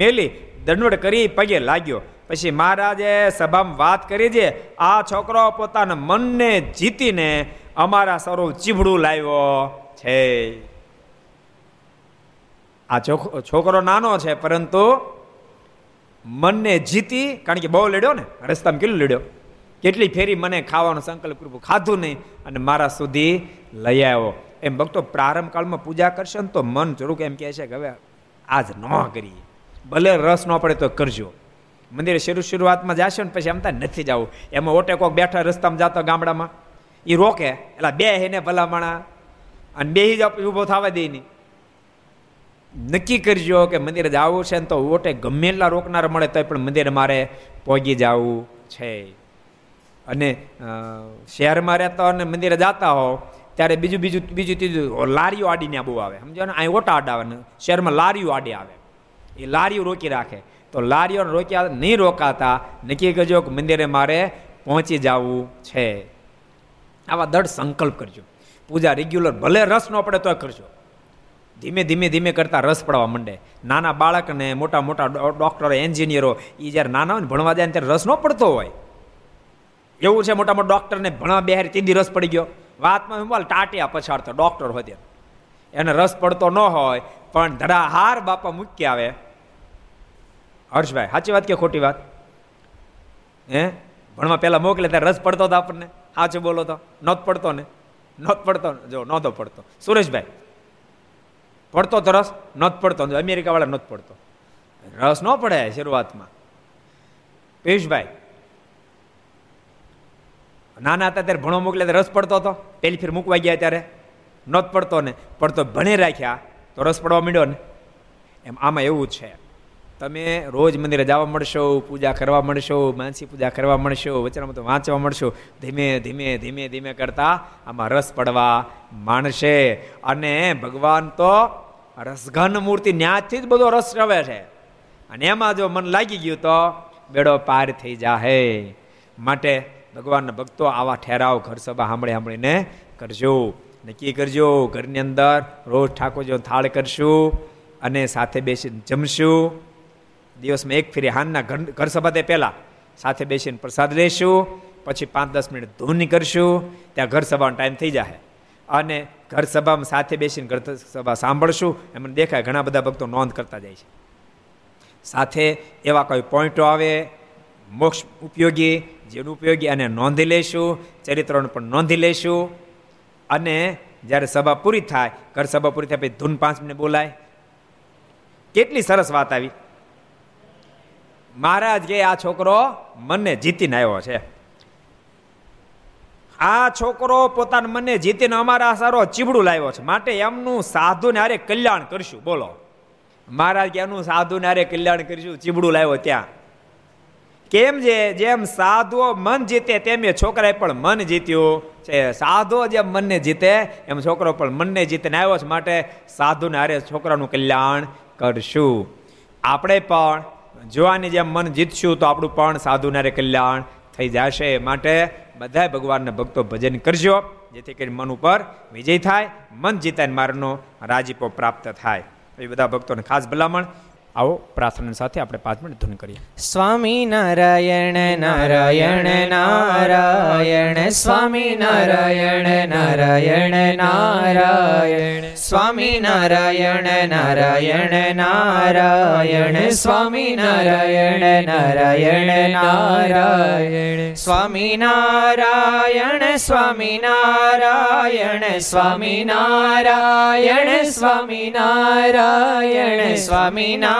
મેલી દંડવડ કરી પગે લાગ્યો. પછી મહારાજે સભામાં વાત કરી છે આ છોકરો પોતાના મનને જીતીને અમારા સૌરવ ચીબડું લાવ્યો છે. આ છોકરો નાનો છે, પરંતુ મનને જીતી, કારણ કે બહુ લડ્યો ને, રસ્તામાં કેટલું લડ્યો? કેટલી ફેરી મને ખાવાનો સંકલ્પ કર્યો? ખાધું નહીં અને મારા સુધી લઈ આવ્યો. એમ ભક્તો, પ્રારંભ કાળમાં પૂજા કરશે ને તો મન જરૂર એમ કહે છે કે હવે આજ ન કરીએ. ભલે રસ ન પડે તો કરજો. મંદિરે શરૂ શરૂઆતમાં જશે ને પછી એમ ત્યાં નથી જવું. એમાં ઓટે કોક બેઠા રસ્તામાં જતો ગામડામાં. એ રોકે. એટલે બે હેને ભલામણા. અને બે જ ઊભો થવા દે નહીં નક્કી કરજો કે મંદિરે જવું છે ને તો ઓટે ગમે એટલા રોકનાર મળે તો પણ મંદિરે મારે પહોંચી જવું છે. અને શહેરમાં રહેતા હોય અને મંદિરે જતા હો, ત્યારે બીજું બીજું બીજું ત્રીજું લારીઓ આડીને બહુ આવે. સમજો ને? અહીં ઓટા આડા આવે શહેરમાં લારીઓ આડી આવે. એ લારીઓ રોકી રાખે. તો લારીઓ રોક્યા નહીં રોકાતા, નક્કી કરજો કે મંદિરે મારે પહોંચી જવું છે. આવા દઢ સંકલ્પ કરજો. પૂજા રેગ્યુલર ભલે રસ ન પડે તો કરજો. ધીમે ધીમે ધીમે કરતાં રસ પડવા માંડે. નાના બાળકને મોટા મોટા ડૉક્ટરો, એન્જિનિયરો એ જ્યારે નાના હોય ને ભણવા જાય ત્યારે રસ ન પડતો હોય. એવું છે મોટા મોટા ડૉક્ટરને ભણવા બે તીધી રસ પડી ગયો. વાતમાં બોલ, ટાટિયા પછાડતો ડૉક્ટર હોય એને રસ પડતો ન હોય, પણ ધડાહાર બાપા મૂકી આવે. હર્ષભાઈ, સાચી વાત કે ખોટી વાત? હે? ભણવા પહેલાં મોકલે ત્યારે રસ પડતો હતો આપણને. સાચું બોલો તો. નહોત પડતો ને? નહોત પડતો જો નહોતો પડતો. સુરેશભાઈ પડતો તો રસ નથ પડતો અમેરિકાવાળા નથ પડતો. રસ ન પડે શરૂઆતમાં. પિયુષભાઈ, નાના હતા ત્યારે ભણો મોકલે રસ પડતો હતો. પહેલી ફેર મૂકવા ગયા ત્યારે. નથ પડતો ને, પડતો ભણી રાખ્યા તો રસ પડવા માંડ્યો ને. એમ આમાં એવું છે. તમે રોજ મંદિરે જવા મળશો, પૂજા કરવા મળશો, માનસી પૂજા કરવા મળશો વચનામાં તો વાંચવા મળશો, ધીમે ધીમે ધીમે ધીમે કરતા આમાં રસ પડવા માણશે. અને ભગવાન તો રસઘન મૂર્તિ ન્યાથી જ બધો રસ રવે છે. અને એમાં જો મન લાગી ગયું તો બેડો પાર થઈ જાહે. માટે ભગવાનના ભક્તો આવા ઠેરાવ ઘર સભા સાંભળી સાંભળીને કરજો. નક્કી કરજો, ઘરની અંદર રોજ ઠાકોરજીનો થાળ કરશું અને સાથે બેસીને જમશું. દિવસમાં એક ફેરી હાનના ઘર સભા તે પહેલાં સાથે બેસીને પ્રસાદ લેશું, પછી પાંચ દસ મિનિટ ધૂની કરશું, ત્યાં ઘર સભાનો ટાઈમ થઈ જાય અને ઘર સભામાં સાથે બેસીને ઘર સભા સાંભળશું, એમને દેખાય ઘણા બધા ભક્તો નોંધ કરતા જાય છે. સાથે એવા કોઈ પોઈન્ટો આવે, મોક્ષ ઉપયોગી, જેનું ઉપયોગી અને નોંધી લેશું, ચરિત્રોને પણ નોંધી લેશું. અને જ્યારે સભા પૂરી થાય, ઘર સભા પૂરી થાય, પછી ધૂન પાંચ મિનિટ બોલાય. કેટલી સરસ વાત આવી. મહારાજ કે, આ છોકરો મને જીતીને આવ્યો છે. આ છોકરો પોતાના મને જીતીને અમારા સારો ચીબડું લાવ્યો છે. માટે એમનું સાધુ ને અરે કલ્યાણ કરશું. બોલો. મહારાજ કે, એનું સાધુ ને અરે કલ્યાણ કરીશું. ચીબડું લાવ્યો ત્યાં કેમ છે જેમ સાધુઓ મન જીતે તેમ એ છોકરાએ પણ મન જીત્યું. છે, સાધુઓ જેમ મનને જીતે, એમ છોકરો પણ મનને જીતીને આવ્યો છે. માટે સાધુને હારે છોકરાનું કલ્યાણ કરશું. આપણે પણ જોવાની જેમ મન જીતશું તો આપણું પણ સાધુનારે કલ્યાણ થઈ જશે. માટે બધા ભગવાનના ભક્તો ભજન કરજો, જેથી કરી મન ઉપર વિજય થાય, મન જીતાય મારનો રાજીપો પ્રાપ્ત થાય. એ બધા ભક્તોને ખાસ ભલામણ. આવો પ્રાર્થના સાથે આપણે પાંચ મિનિટ ધૂન કરીએ. સ્વામી નારાયણ નારાયણ નારાયણ, સ્વામી નારાયણ નારાયણ નારાયણ, સ્વામી નારાયણ નારાયણ નારાયણ, સ્વામી નારાયણ નારાયણ નારાયણ, સ્વામી નારાયણ સ્વામી નારાયણ સ્વામી નારાયણ સ્વામી નારાયણ સ્વામી નારાયણ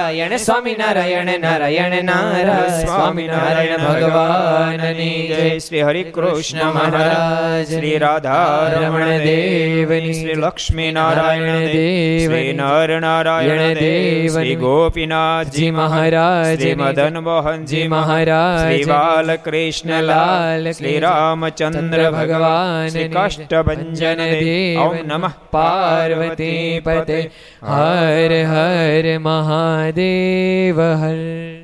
નારાયણ સ્વામી નારાયણ નારાયણ નારાયણ સ્વામી નારાયણ ભગવાનની જય. શ્રી હરિ કૃષ્ણ મહારાજ શ્રી રાધા રમણ દેવની શ્રી લક્ષ્મી નારાયણ દેવ શ્રી નર નારાયણ દેવ શ્રી ગોપીનાથજી મહારાજ શ્રી મદન મોહનજી મહારાજ શ્રી બાલકૃષ્ણ લાલ શ્રી રામચંદ્ર ભગવાન શ્રી કાષ્ટભંજન દેવ. ઓમ નમઃ. પાર્વતી પતે. હર હર મહાદેવ હર